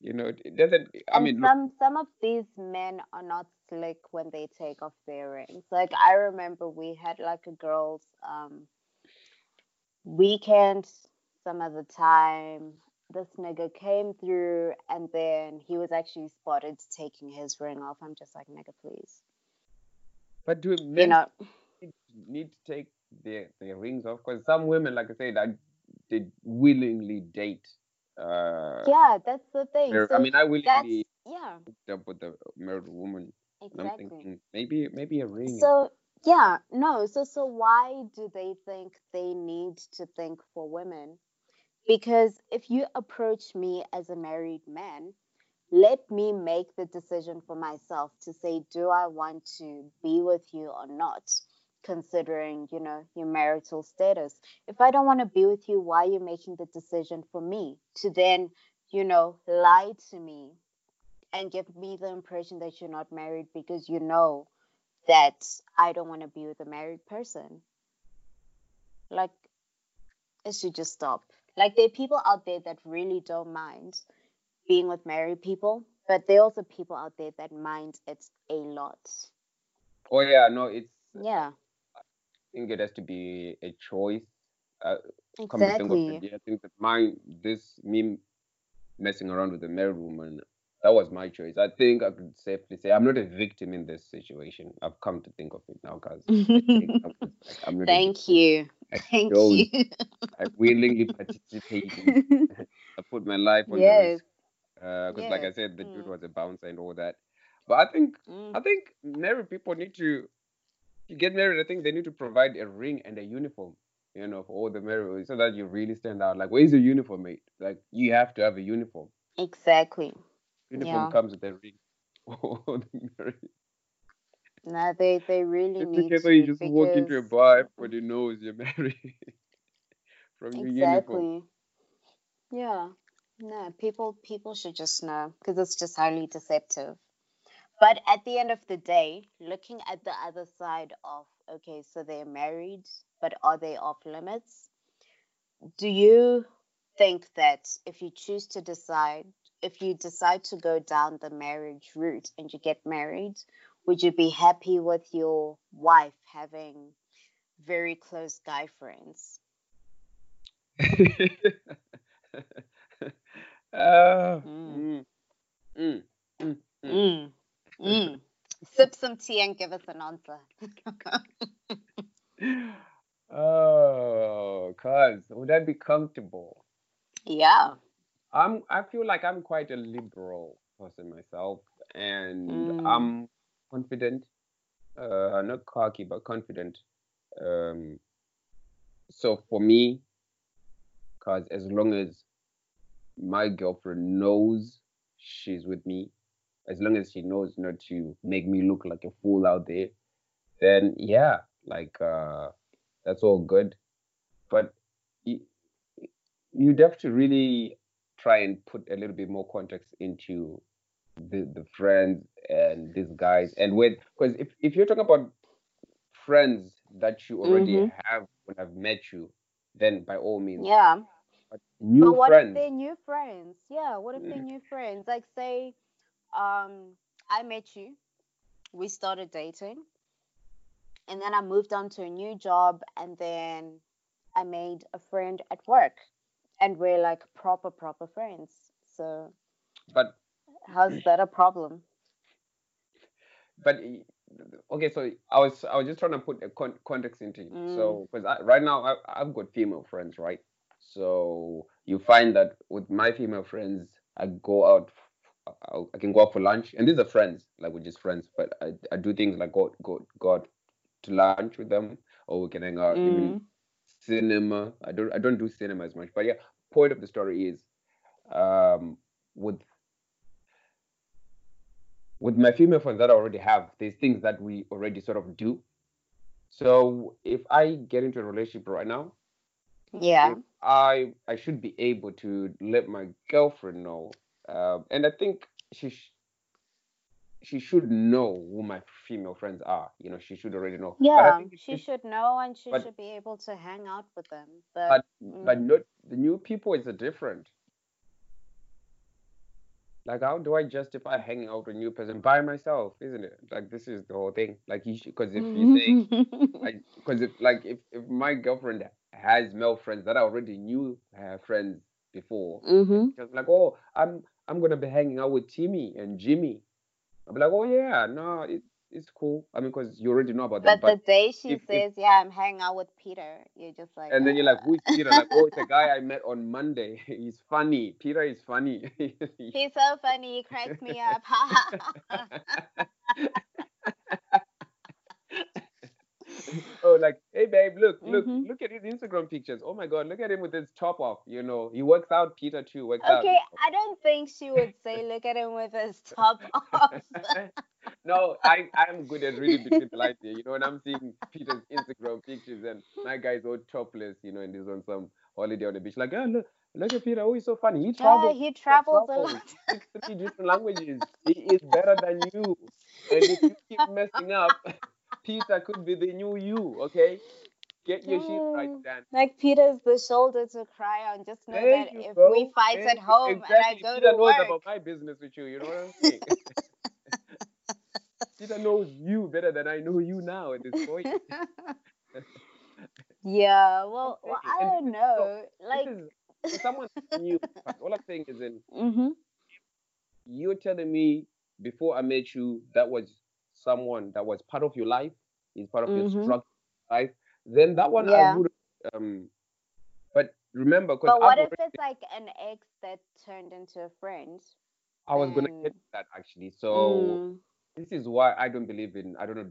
you know, it doesn't. I and mean, some look, some of these men are not slick when they take off their rings. Like I remember, we had like a girls' um weekend some other time. This nigga came through, and then he was actually spotted taking his ring off. I'm just like, nigga, please. But do men you know, need to take their, their rings off? Because some women, like I said, I did willingly date. Uh, yeah, that's the thing. So I mean, I willingly yeah up with a married woman. Exactly. I'm thinking maybe maybe a ring. So yeah, no. So so why do they think they need to think for women? Because if you approach me as a married man, let me make the decision for myself to say, do I want to be with you or not? Considering, you know, your marital status. If I don't want to be with you, why are you making the decision for me to then, you know, lie to me and give me the impression that you're not married because you know that I don't want to be with a married person? Like, it should just stop. Like, there are people out there that really don't mind being with married people, but there are also people out there that mind it a lot. Oh yeah, no, it's yeah. I think it has to be a choice. Uh, exactly. I think that mine, this me messing around with a married woman, that was my choice. I think I could safely say I'm not a victim in this situation. I've come to think of it now, guys. Thank you. I Thank you. I willingly participated. I put my life on yes. the risk because uh, like I said, the mm. dude was a bouncer and all that. But I think mm. I think married people need to to get married. I think they need to provide a ring and a uniform, you know, for all the married so that you really stand out. Like, where's your uniform, mate? Like, you have to have a uniform. Exactly. Uniform yeah. comes with a ring. No, they they really it's need to. you just because... walk into a bar, everybody knows you're married from your exactly. uniform. Yeah. No, people people should just know because it's just highly deceptive. But at the end of the day, looking at the other side of okay, so they're married, but are they off limits? Do you think that if you choose to decide, if you decide to go down the marriage route and you get married, would you be happy with your wife having very close guy friends? uh, Mm. mm, mm. Sip some tea and give us an answer. Oh, cause would I be comfortable? yeah. I'm. I feel like I'm quite a liberal person myself, and Mm. I'm confident. Uh, not cocky, but confident. Um. So for me, cause as long as my girlfriend knows she's with me, as long as she knows not to make me look like a fool out there, then yeah, like uh, that's all good. But you, you'd have to really try and put a little bit more context into the the friends and these guys and with because if, if you're talking about friends that you already Mhm. have when I've met you, then by all means, Yeah. But new but what friends. if they're new friends? Yeah, what if they're Mm. new friends? Like say, um, I met you, we started dating, and then I moved on to a new job, and then I made a friend at work, and we're like proper proper friends. So but how's that a problem? but okay so i was i was just trying to put a con- context into it Mm. so because right now I, i've got female friends right so you find that with my female friends i go out I can go out for lunch and these are friends like we're just friends but i, I do things like go go go out to lunch with them or we can hang out even Mm. cinema i don't i don't do cinema as much but yeah point of the story is um with with my female friends that I already have, there's things that we already sort of do. So if I get into a relationship right now, Yeah. I I should be able to let my girlfriend know, um, and I think she sh- she should know who my female friends are. You know, she should already know. Yeah, she just- should know and she but- should be able to hang out with them. But, but but mm, not the new people is a different. Like, how do I justify hanging out with a new person by myself? Isn't it? Like, this is the whole thing. Like, you because if you say like because if like if, if my girlfriend has male friends that I already knew her friends before, hmm just like oh I'm I'm gonna be hanging out with Timmy and Jimmy. I'll be like oh yeah no it, it's cool. I mean because you already know about that." But the day she if- if- says, "Yeah, I'm hanging out with Peter," you're just like, and then you're like uh, who is Peter? Like oh it's a guy I met on Monday. He's funny. Peter is funny. He's so funny. He cracks me up. oh, like, hey babe, look, look, Mhm. look at his Instagram pictures. Oh my god, look at him with his top off. You know, he works out. Peter too works out. okay, I don't think she would say, "Look at him with his top off." no, I I'm good at reading between the lines here. You know, when I'm seeing Peter's Instagram pictures and my guy's all topless, you know, and he's on some holiday on the beach. Like, oh look, look at Peter. Oh, he's so funny. He yeah, travels. he travels a lot. He speaks three different languages. He is better than you. And if you keep messing up, Peter could be the new you. Okay, get your shit right, Mm. Stan. Like Peter's the shoulder to cry on. Just know Thank that you, if bro. we fight Thank at you. home exactly. and I go Peter to knows work, about my business with you. You know what I'm saying? Peter knows you better than I know you now at this point. yeah. Well, well, I don't so know. Like, this is someone new. All I'm saying is, in hmm you're telling me before I met you that was someone that was part of your life, is part of your Mhm. struggle life. Then that one Yeah. I would. Um, but remember, because but what I've if already, it's like an ex that turned into a friend? I was gonna get that actually. So. Mm, this is why I don't believe in I don't know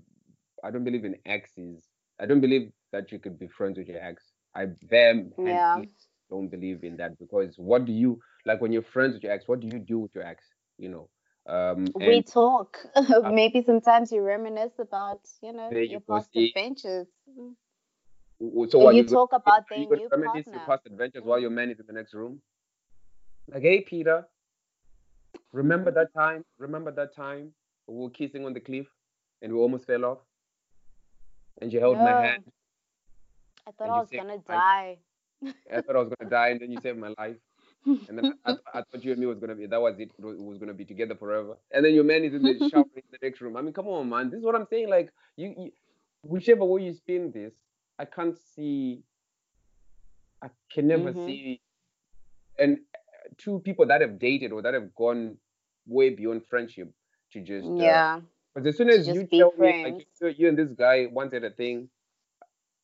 I don't believe in exes. I don't believe that you could be friends with your ex. I very yeah. don't believe in that because what do you like when you're friends with your ex? What do you do with your ex? You know, um, We talk. Maybe sometimes you reminisce about, you know, you your past adventures. So you gonna- talk about their you new reminisce your past adventures while your man is in the next room? Like, hey Peter, remember that time? Remember that time we were kissing on the cliff and we almost fell off? And you held my hand. I thought I was gonna die. I thought I was gonna die, and then you saved my life. And then I, I, thought you and me was gonna be that was it. We was gonna be together forever. And then your man is in the shower in the next room. I mean, come on, man. This is what I'm saying. Like you, you whichever way you spin this, I can't see I can never Mhm. see and two people that have dated or that have gone way beyond friendship to just uh, Yeah. Because as soon as you tell me like you, you and this guy wanted a thing,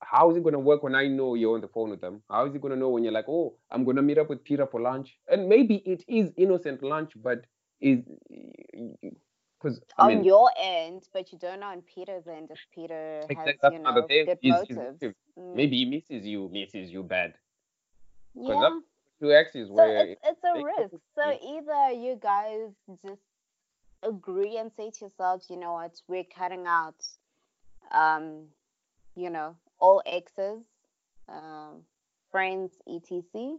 how is it gonna work when I know you're on the phone with them? How is it gonna know when you're like, oh, I'm gonna meet up with Peter for lunch? And maybe it is innocent lunch, but is because I On mean your end, but you don't know on Peter's end if Peter has, you know, good he's motives. Mm. maybe he misses you, misses you bad. Yeah. that's two exes So where it's it's a risk. So either you guys just agree and say to yourselves, you know what, we're cutting out um, you know, all exes, um, friends, etc.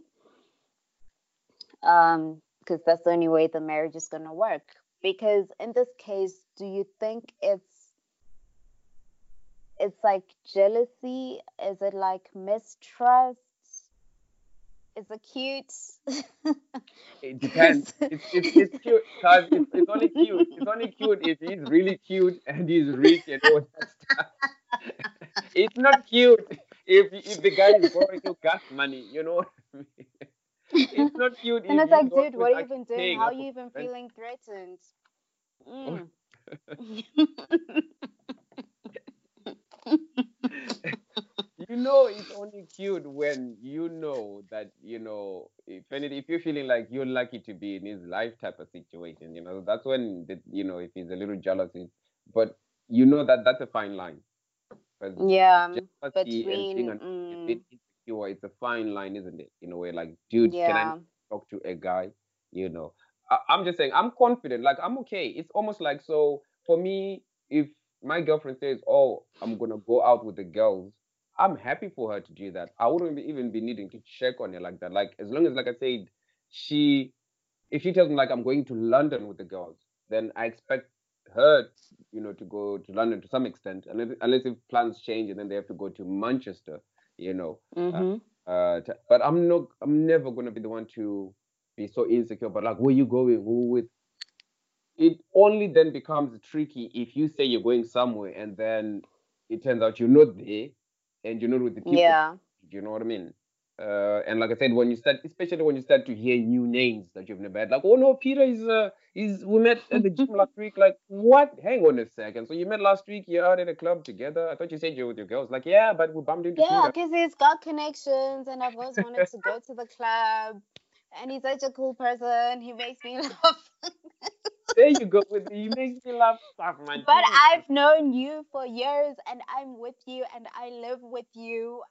Um, because that's the only way the marriage is gonna work. Because in this case, do you think it's it's like jealousy? Is it like mistrust? Is it cute? It depends. It's, it's, it's cute because it's, it's only cute. It's only cute if he's really cute and he's rich and all that stuff. it's not cute if if the guy is borrowing you gas money. You know what I mean? It's not cute. And if it's like, he's the one dude, what are you even doing? How are you even feeling threatened? Mm. You know it's only cute when you know that you know if any, if you're feeling like you're lucky to be in his life type of situation you know that's when the, you know if he's a little jealous but you know that that's a fine line. yeah, um, and between an, a mm, insecure it's a fine line isn't it? In a way like dude can i talk to a guy? You know I, i'm just saying i'm confident like i'm okay. It's almost like so for me if my girlfriend says oh i'm gonna go out with the girls i'm happy for her to do that i wouldn't even be needing to check on her like that like as long as like i said she if she tells me like i'm going to london with the girls then i expect her you know to go to london to some extent unless, unless if plans change and then they have to go to manchester you know mm-hmm. uh, t- but I'm not. I'm never gonna be the one to be so insecure. But like, where you going? Who with? It only then becomes tricky if you say you're going somewhere and then it turns out you're not there and you're not with the people. yeah, You know what I mean? Uh, and like I said, when you start, especially when you start to hear new names that you've never had, like, oh no, Peter is, uh, is we met at the gym last week. Like, what? Hang on a second. So you met last week? You're out at a club together? I thought you said you're with your girls. Like, yeah, but we bumped into yeah, because he's got connections, and I've always wanted to go to the club, and he's such a cool person. He makes me laugh. There you go. With me. he makes me laugh stuff, man. But. I've known you for years, and I'm with you, and I live with you.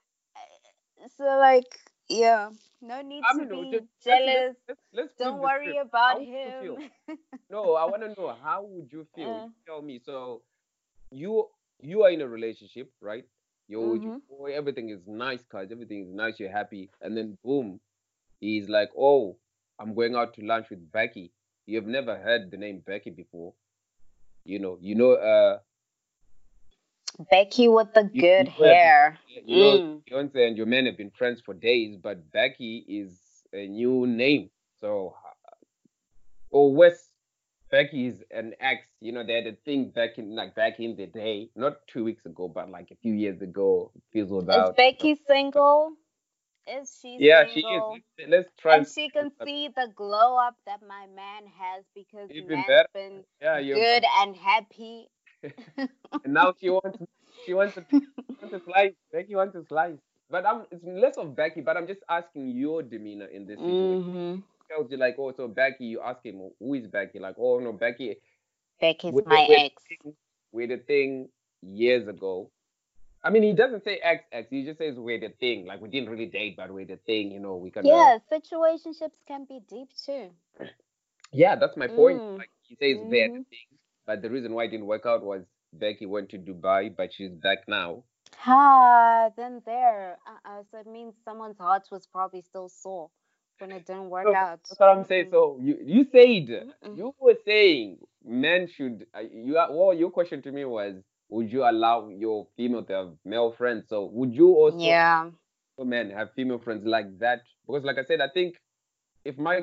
So like, yeah, no need I to no, be just- let's- jealous. Let's, let's Don't worry about How would you feel? him. No, I want to know how would you feel? Uh. Tell me. So you you are in a relationship, right? You're Mhm. boy, everything is nice, cause everything is nice, you're happy, and then boom, he's like, oh, I'm going out to lunch with Becky. You've never heard the name Becky before. You know, you know, uh, Becky with the You- good you were- hair. you know, Mm. Beyonce and your man have been friends for days, but Becky is a new name. So, or West, Becky is an ex. You know, they had a thing back in like back in the day, not two weeks ago, but like a few years ago. Fizzled Is out. Becky single? Is she Yeah, she is. Let's, let's try. And she can see the glow up that my man has because Even man's better. been Yeah, you're good and happy. and now she wants she wants a wants a slice. Becky wants a slice. But I'm it's less of Becky, but I'm just asking your demeanor in this situation. Mm-hmm. Tells you like, oh, so Becky, you ask him who is Becky? Like, oh no, Becky, Becky's my ex. thing- with the thing years ago. I mean, he doesn't say ex ex. He just says we're the thing. Like we didn't really date, but we're the thing. You know, we can. Yeah, situationships can be deep too. Yeah, that's my point. Mm. Like he says they're the thing, but the reason why it didn't work out was Becky went to Dubai, but she's back now. Ah, then there. Uh-uh, so it means someone's heart was probably still sore when it didn't work So, out. That's what I'm saying. Mm-mm. So you you said Mm-mm. you were saying men should. Uh, you well, your question to me was, would you allow your female to have male friends? So would you also Yeah. men have female friends like that because like i said i think if my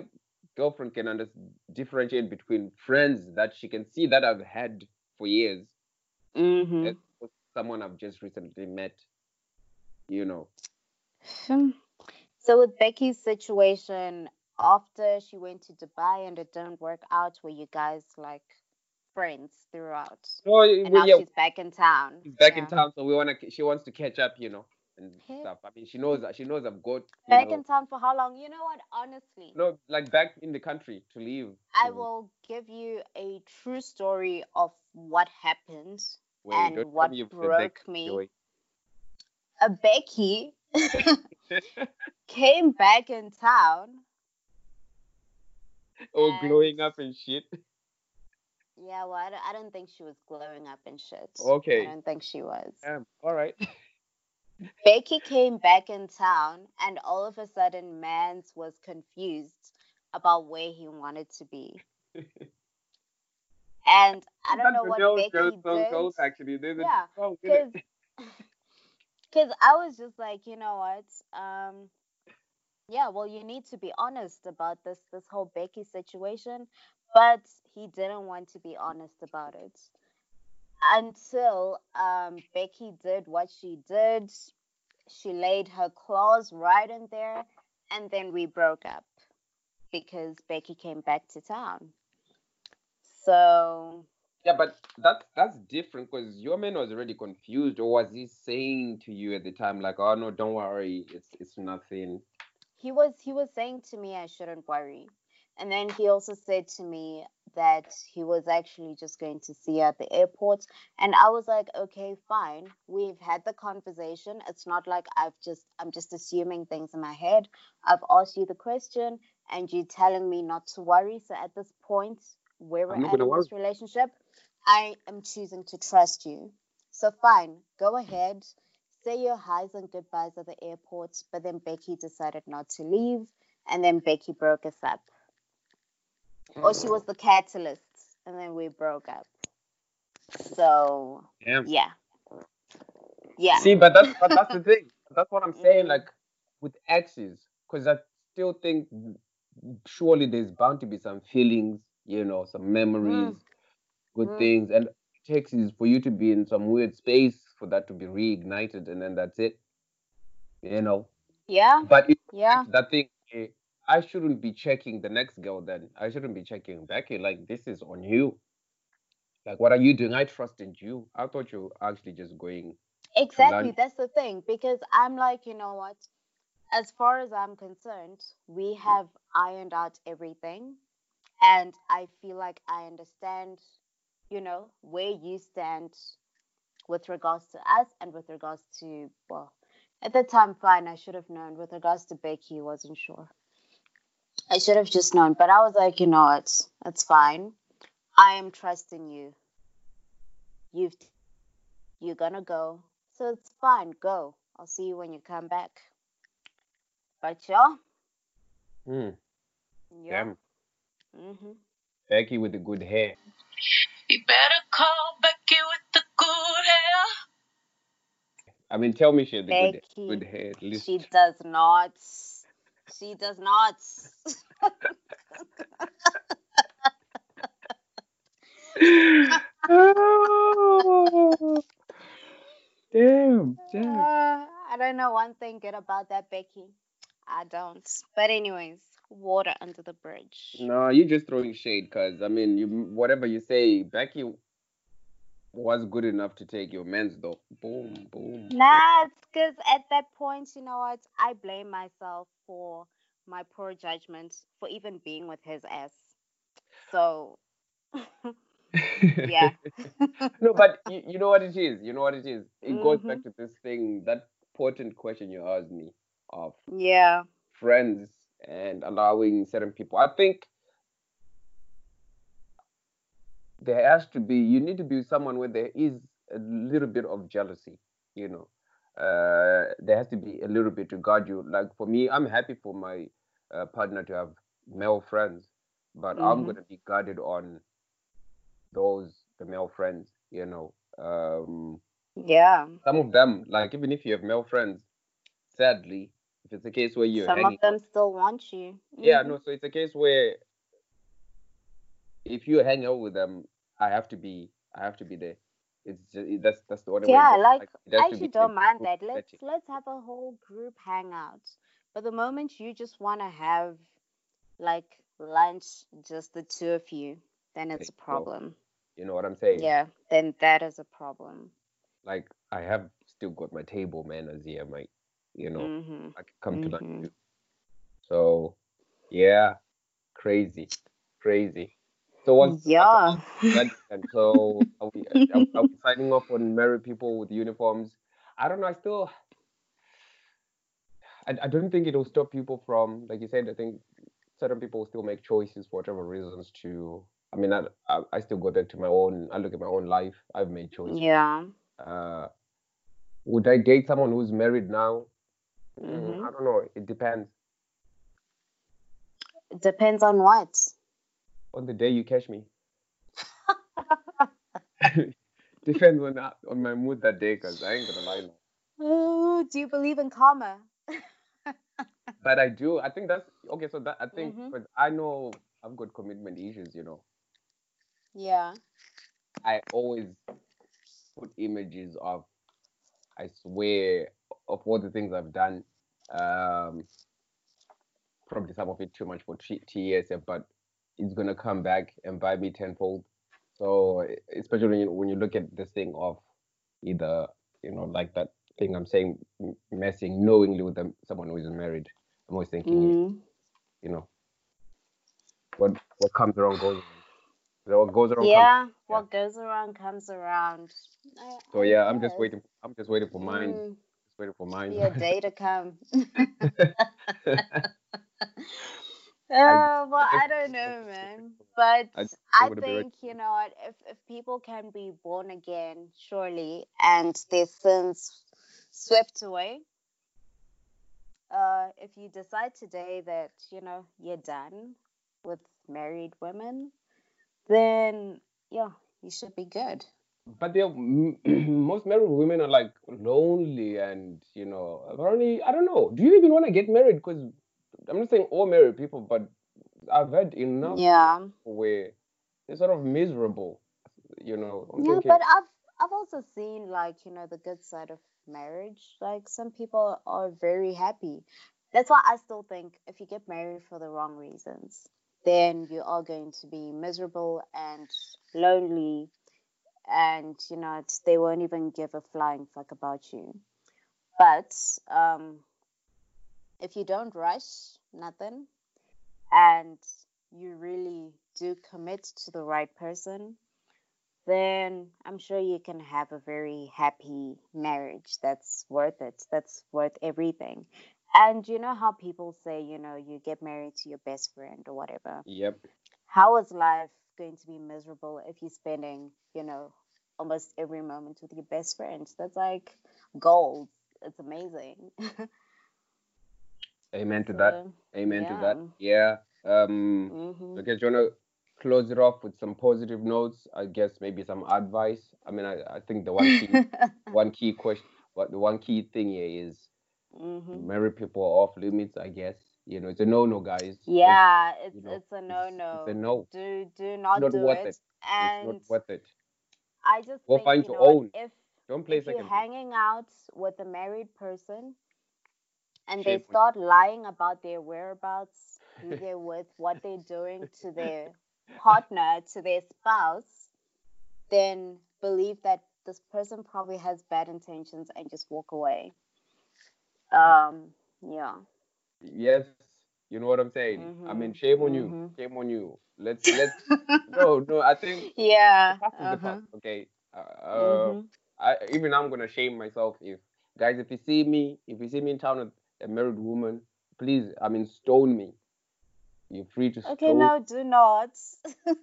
girlfriend can under- differentiate between friends that she can see that i've had for years Mm-hmm. as someone i've just recently met you know Hmm. So with Becky's situation, after she went to Dubai and it didn't work out, were you guys like friends throughout? No, And well, now yeah, she's back in town. she's back in town, so we wanna. She wants to catch up, you know, and Okay. stuff. I mean, she knows that she knows I've got. Back know, in town for how long? You know what? Honestly, no, like back in the country to leave. I to will give you a true story of what happened wait, and what me you've said broke me. joy. A Becky came back in town. oh, glowing up and shit. Yeah, well, I don't, I don't think she was glowing up and shit. Okay. I don't think she was. Damn. All right. Becky came back in town, and all of a sudden, Mans was confused about where he wanted to be. And I don't know what Becky did. actually, there's Yeah. Because I was just like, you know what? Um, yeah, well, you need to be honest about this this whole Becky situation, but he didn't want to be honest about it until um, Becky did what she did. She laid her claws right in there, and then we broke up because Becky came back to town. So Yeah, but that's that's different because your man was already confused, or was he saying to you at the time like, "Oh no, don't worry, it's it's nothing." he was he was saying to me I shouldn't worry. And then he also said to me that he was actually just going to see her at the airport. And I was like, okay, fine. We've had the conversation. It's not like I've just I'm just assuming things in my head. I've asked you the question and you're telling me not to worry. So at this point where we're at in this relationship, I am choosing to trust you. So fine, go ahead. Say your highs and goodbyes at the airport, but then Becky decided not to leave, and then Becky broke us up. Or she was the catalyst, and then we broke up. So Yeah. yeah, yeah, See, but that's but that's the thing. That's what I'm saying. Mm. Like with exes, because I still think surely there's bound to be some feelings, you know, some memories, good Mm. things, and it takes is for you to be in some weird space for that to be reignited, and then that's it. You know, yeah, but it, yeah. that thing. I shouldn't be checking the next girl then. I shouldn't be checking Becky. Like this is on you. Like what are you doing? I trusted you. I thought you were actually just going. Exactly, that's the thing. Because I'm like, you know what? As far as I'm concerned, we mm. have ironed out everything. And I feel like I understand, you know, where you stand with regards to us and with regards to, well, at the time, fine, I should have known. With regards to Becky, wasn't sure. I should have just known. But I was like, you know what? It's fine. I am trusting you. You've you're gonna go. So it's fine, go. I'll see you when you come back. But yeah, Hmm. yeah. Damn. hmm Becky with the good hair. You better call Becky with the good hair. I mean, tell me she had the good, Becky, good hair at least. She does not. She does not. oh, damn, damn. Uh, I don't know one thing good about that, Becky. I don't. But anyways, water under the bridge. No, you're just throwing shade, cause I mean, you whatever you say, Becky was good enough to take your men's though. Boom, boom. Nah, it's because at that point, you know what? I blame myself for my poor judgment for even being with his ass. So, yeah. no, but you, you know what it is. You know what it is. It goes back Mm-hmm. to this thing, that important question you asked me of yeah. friends and allowing certain people. I think there has to be. You need to be someone where there is a little bit of jealousy. You know, uh, there has to be a little bit to guard you. Like for me, I'm happy for my uh, partner to have male friends, but I'm Mhm. gonna be guarded on those the male friends. You know, um, Yeah. some of them, like even if you have male friends, sadly, if it's a case where you're Some of them still want you. yeah, Mhm. no, so it's a case where if you hang out with them, I have to be I have to be there. It's just, that's that's the only way. Yeah, like, I actually be in a don't mind that. Let's setting. let's have a whole group hangout. But the moment you just want to have like lunch, just the two of you, then it's a problem. You know what I'm saying? Yeah, then that is a problem. Like I have still got my table manners here, my you know, Mm-hmm. I can come to lunch Mhm. too. So yeah, crazy, crazy. So what's Yeah. then? So are we, are, we signing off on married people with uniforms? I don't know. I still, I, I don't think it'll stop people from, like you said. I think certain people will still make choices for whatever reasons. To, I mean, I, I, I still go back to my own. I look at my own life. I've made choices. Yeah. Uh, would I date someone who's married now? Mm, Mhm. I don't know. It depends. It depends on what. On the day you catch me. depends on that- on my mood that day, cause I ain't gonna lie. now. Oh, do you believe in karma? But I do. I think that's okay. So that I think, Mhm. but I know I've got commitment issues. You know, Yeah. I always put images of, I swear, of all the things I've done. Um, probably some of it too much for TSF, but it's gonna come back and buy me tenfold. So especially when you, when you look at this thing of either you know like that thing I'm saying, messing knowingly with them, someone who isn't married. I'm always thinking, Mm. you know, what what comes around goes what goes around comes. Yeah. What goes around comes around. I, So yeah, I'm just waiting. I'm just waiting for mine. Mm, Just waiting for mine. your day to come. Uh, well, I don't know, man. But I I want to be ready. think, you know what, if, if people can be born again, surely, and their sins swept away, uh, if you decide today that, you know, you're done with married women, then, yeah, you should be good. But they're most married women are like lonely and you know apparently I don't know. Do you even want to get married? Because I'm not saying all married people, but I've had enough Yeah. where they're sort of miserable. You know, I'm Yeah, thinking, but I've I've also seen like, you know, the good side of marriage. Like some people are very happy. That's why I still think if you get married for the wrong reasons, then you are going to be miserable and lonely and you know, it's, they won't even give a flying fuck about you. But um if you don't rush nothing and you really do commit to the right person, then I'm sure you can have a very happy marriage that's worth it. That's worth everything. And you know how people say, you know, you get married to your best friend or whatever. yep, How is life going to be miserable if you're spending, you know, almost every moment with your best friend? That's like gold. It's amazing. amen to that. Amen to that. Yeah. Um. hmm Okay, do you wanna close it off with some positive notes? I guess maybe some advice. I mean, I, I think the one key one key question, what the one key thing here is hmm married people are off limits. I guess you know it's a no no, guys. Yeah, it's you know, it's a it's- no it's no. a no. Do do not not do worth it. it. And it's not worth it. I just Go think find you your know own. if Don't play if you're hanging out with a married person and they start lying about their whereabouts, who they're with, what they're doing to their partner, to their spouse, then believe that this person probably has bad intentions and just walk away. Um, yeah. Yes, you know what I'm saying. I mean, Mhm, shame on you. mhm. Shame on you. Let's let's. no, no. I think Yeah. the past is the Uh-huh. past. Okay. Uh, uh, Mhm. I even I'm gonna shame myself if guys if you see me if you see me in town a married woman, please I mean stone me. You're free to Okay, stone. no, do not.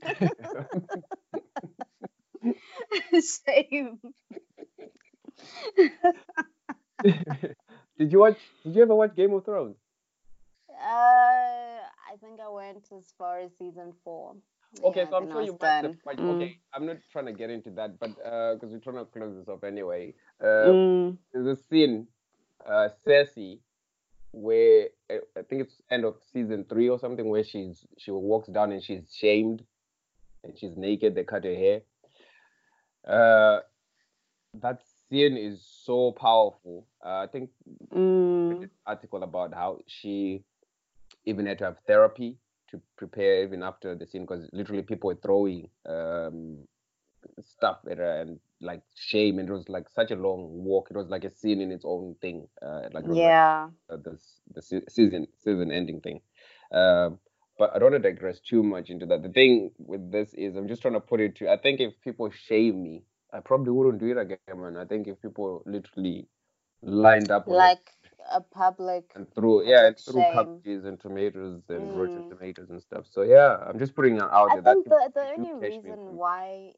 Shame. did you watch? Did you ever watch Game of Thrones? Uh, I think I went as far as season four. Okay, Yeah, so I'm sure you must have done. watched. Mm. Okay, I'm not trying to get into that, but because we're trying to close this up anyway. Uh, Mm. there's a scene, uh, Cersei, where uh, I think it's end of season three or something, where she's she walks down and she's shamed, and she's naked. They cut her hair. Uh, that scene is so powerful. Uh, I think Mm, article about how she even had to have therapy to prepare even after the scene because literally people were throwing um, stuff at her and like shame and it was like such a long walk it was like a scene in its own thing uh, like was like, yeah. uh, the the season season ending thing um, but I don't want to digress too much into that the thing with this is I'm just trying to put it to I think if people shame me I probably wouldn't do it again man I think if people literally lined up Like a public. and through yeah and threw shame. cabbages and tomatoes and roasted Mm. tomatoes and stuff so yeah i'm just putting it out I there think if the, the only reason why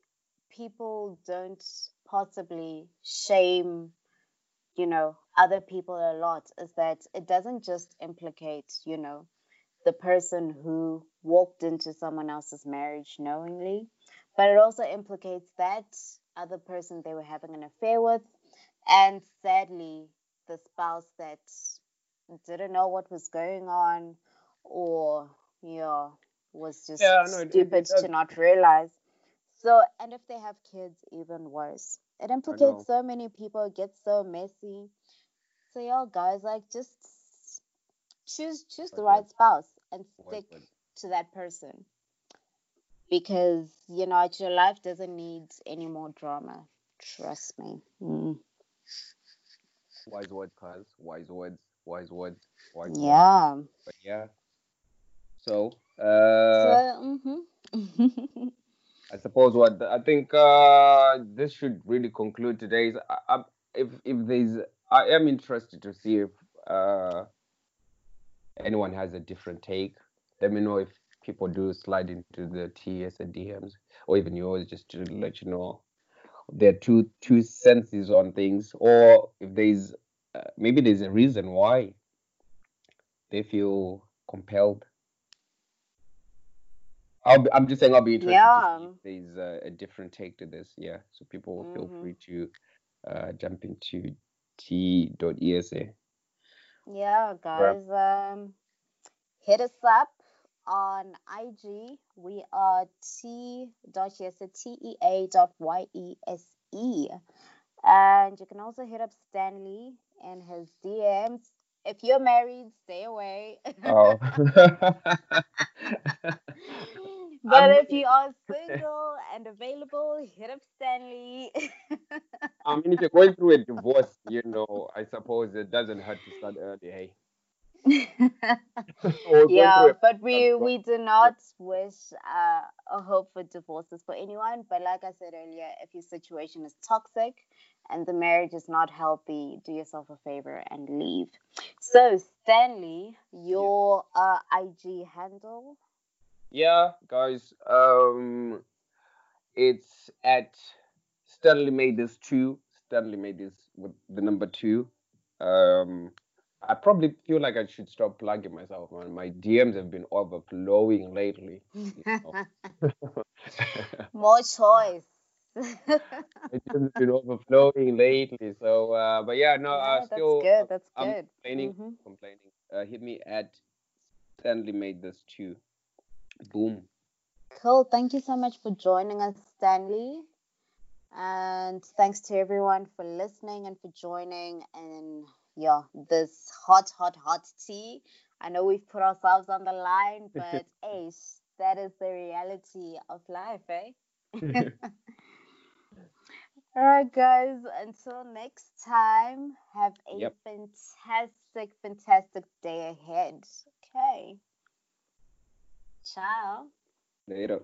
people don't possibly shame, you know, other people a lot is that it doesn't just implicate, you know, the person who walked into someone else's marriage knowingly, but it also implicates that other person they were having an affair with, and sadly, the spouse that didn't know what was going on or, yeah, was just Yeah, no, it- it- it stupid to not realize. So, and if they have kids, even worse. It implicates so many people, it gets so messy. So, y'all guys, like, just choose choose the right spouse and stick to that person because you know your life doesn't need any more drama. Trust me. Mm. wise words cuz wise words wise words wise words Yeah. but yeah so uh So, hmm i suppose what i think uh this should really conclude today's I, I, if if there's i am interested to see if uh anyone has a different take. Let me know if people do slide into the ts and dms or even yours just to let you know their two two senses on things or if there's uh, maybe there's a reason why they feel compelled I'll be, i'm just saying i'll be interested Yeah. to see if there's a, a different take to this yeah so people feel Mhm. free to uh, jump into t.esa Yeah, guys. Um, hit us up on IG. We are t dot yesa t e a dot y e s e, and you can also hit up Stanley in his DMs. If you're married, stay away. oh but I'm- if you are single and available, hit up Stanley. i mean if you're going through a divorce you know i suppose it doesn't hurt to start early hey yeah, but we we do not wish uh, a hope for divorces for anyone. But like I said earlier, if your situation is toxic and the marriage is not healthy, do yourself a favor and leave. So Stanley, your uh, IG handle. Yeah guys um it's at stanley made this two stanley made this with the number two um i probably feel like i should stop plugging myself man my dms have been overflowing lately know. More choice. have been overflowing lately so uh but yeah no Yeah, uh that's still good. That's I'm good. complaining Mhm. complaining uh hit me at stanley made this two boom Cool. Thank you so much for joining us, Stanley. And thanks to everyone for listening and for joining in yeah, this hot, hot, hot tea. I know we've put ourselves on the line, but hey, that is the reality of life, eh? All right, guys. Until next time, have a Yep. fantastic, fantastic day ahead. Okay. Tchau. Later.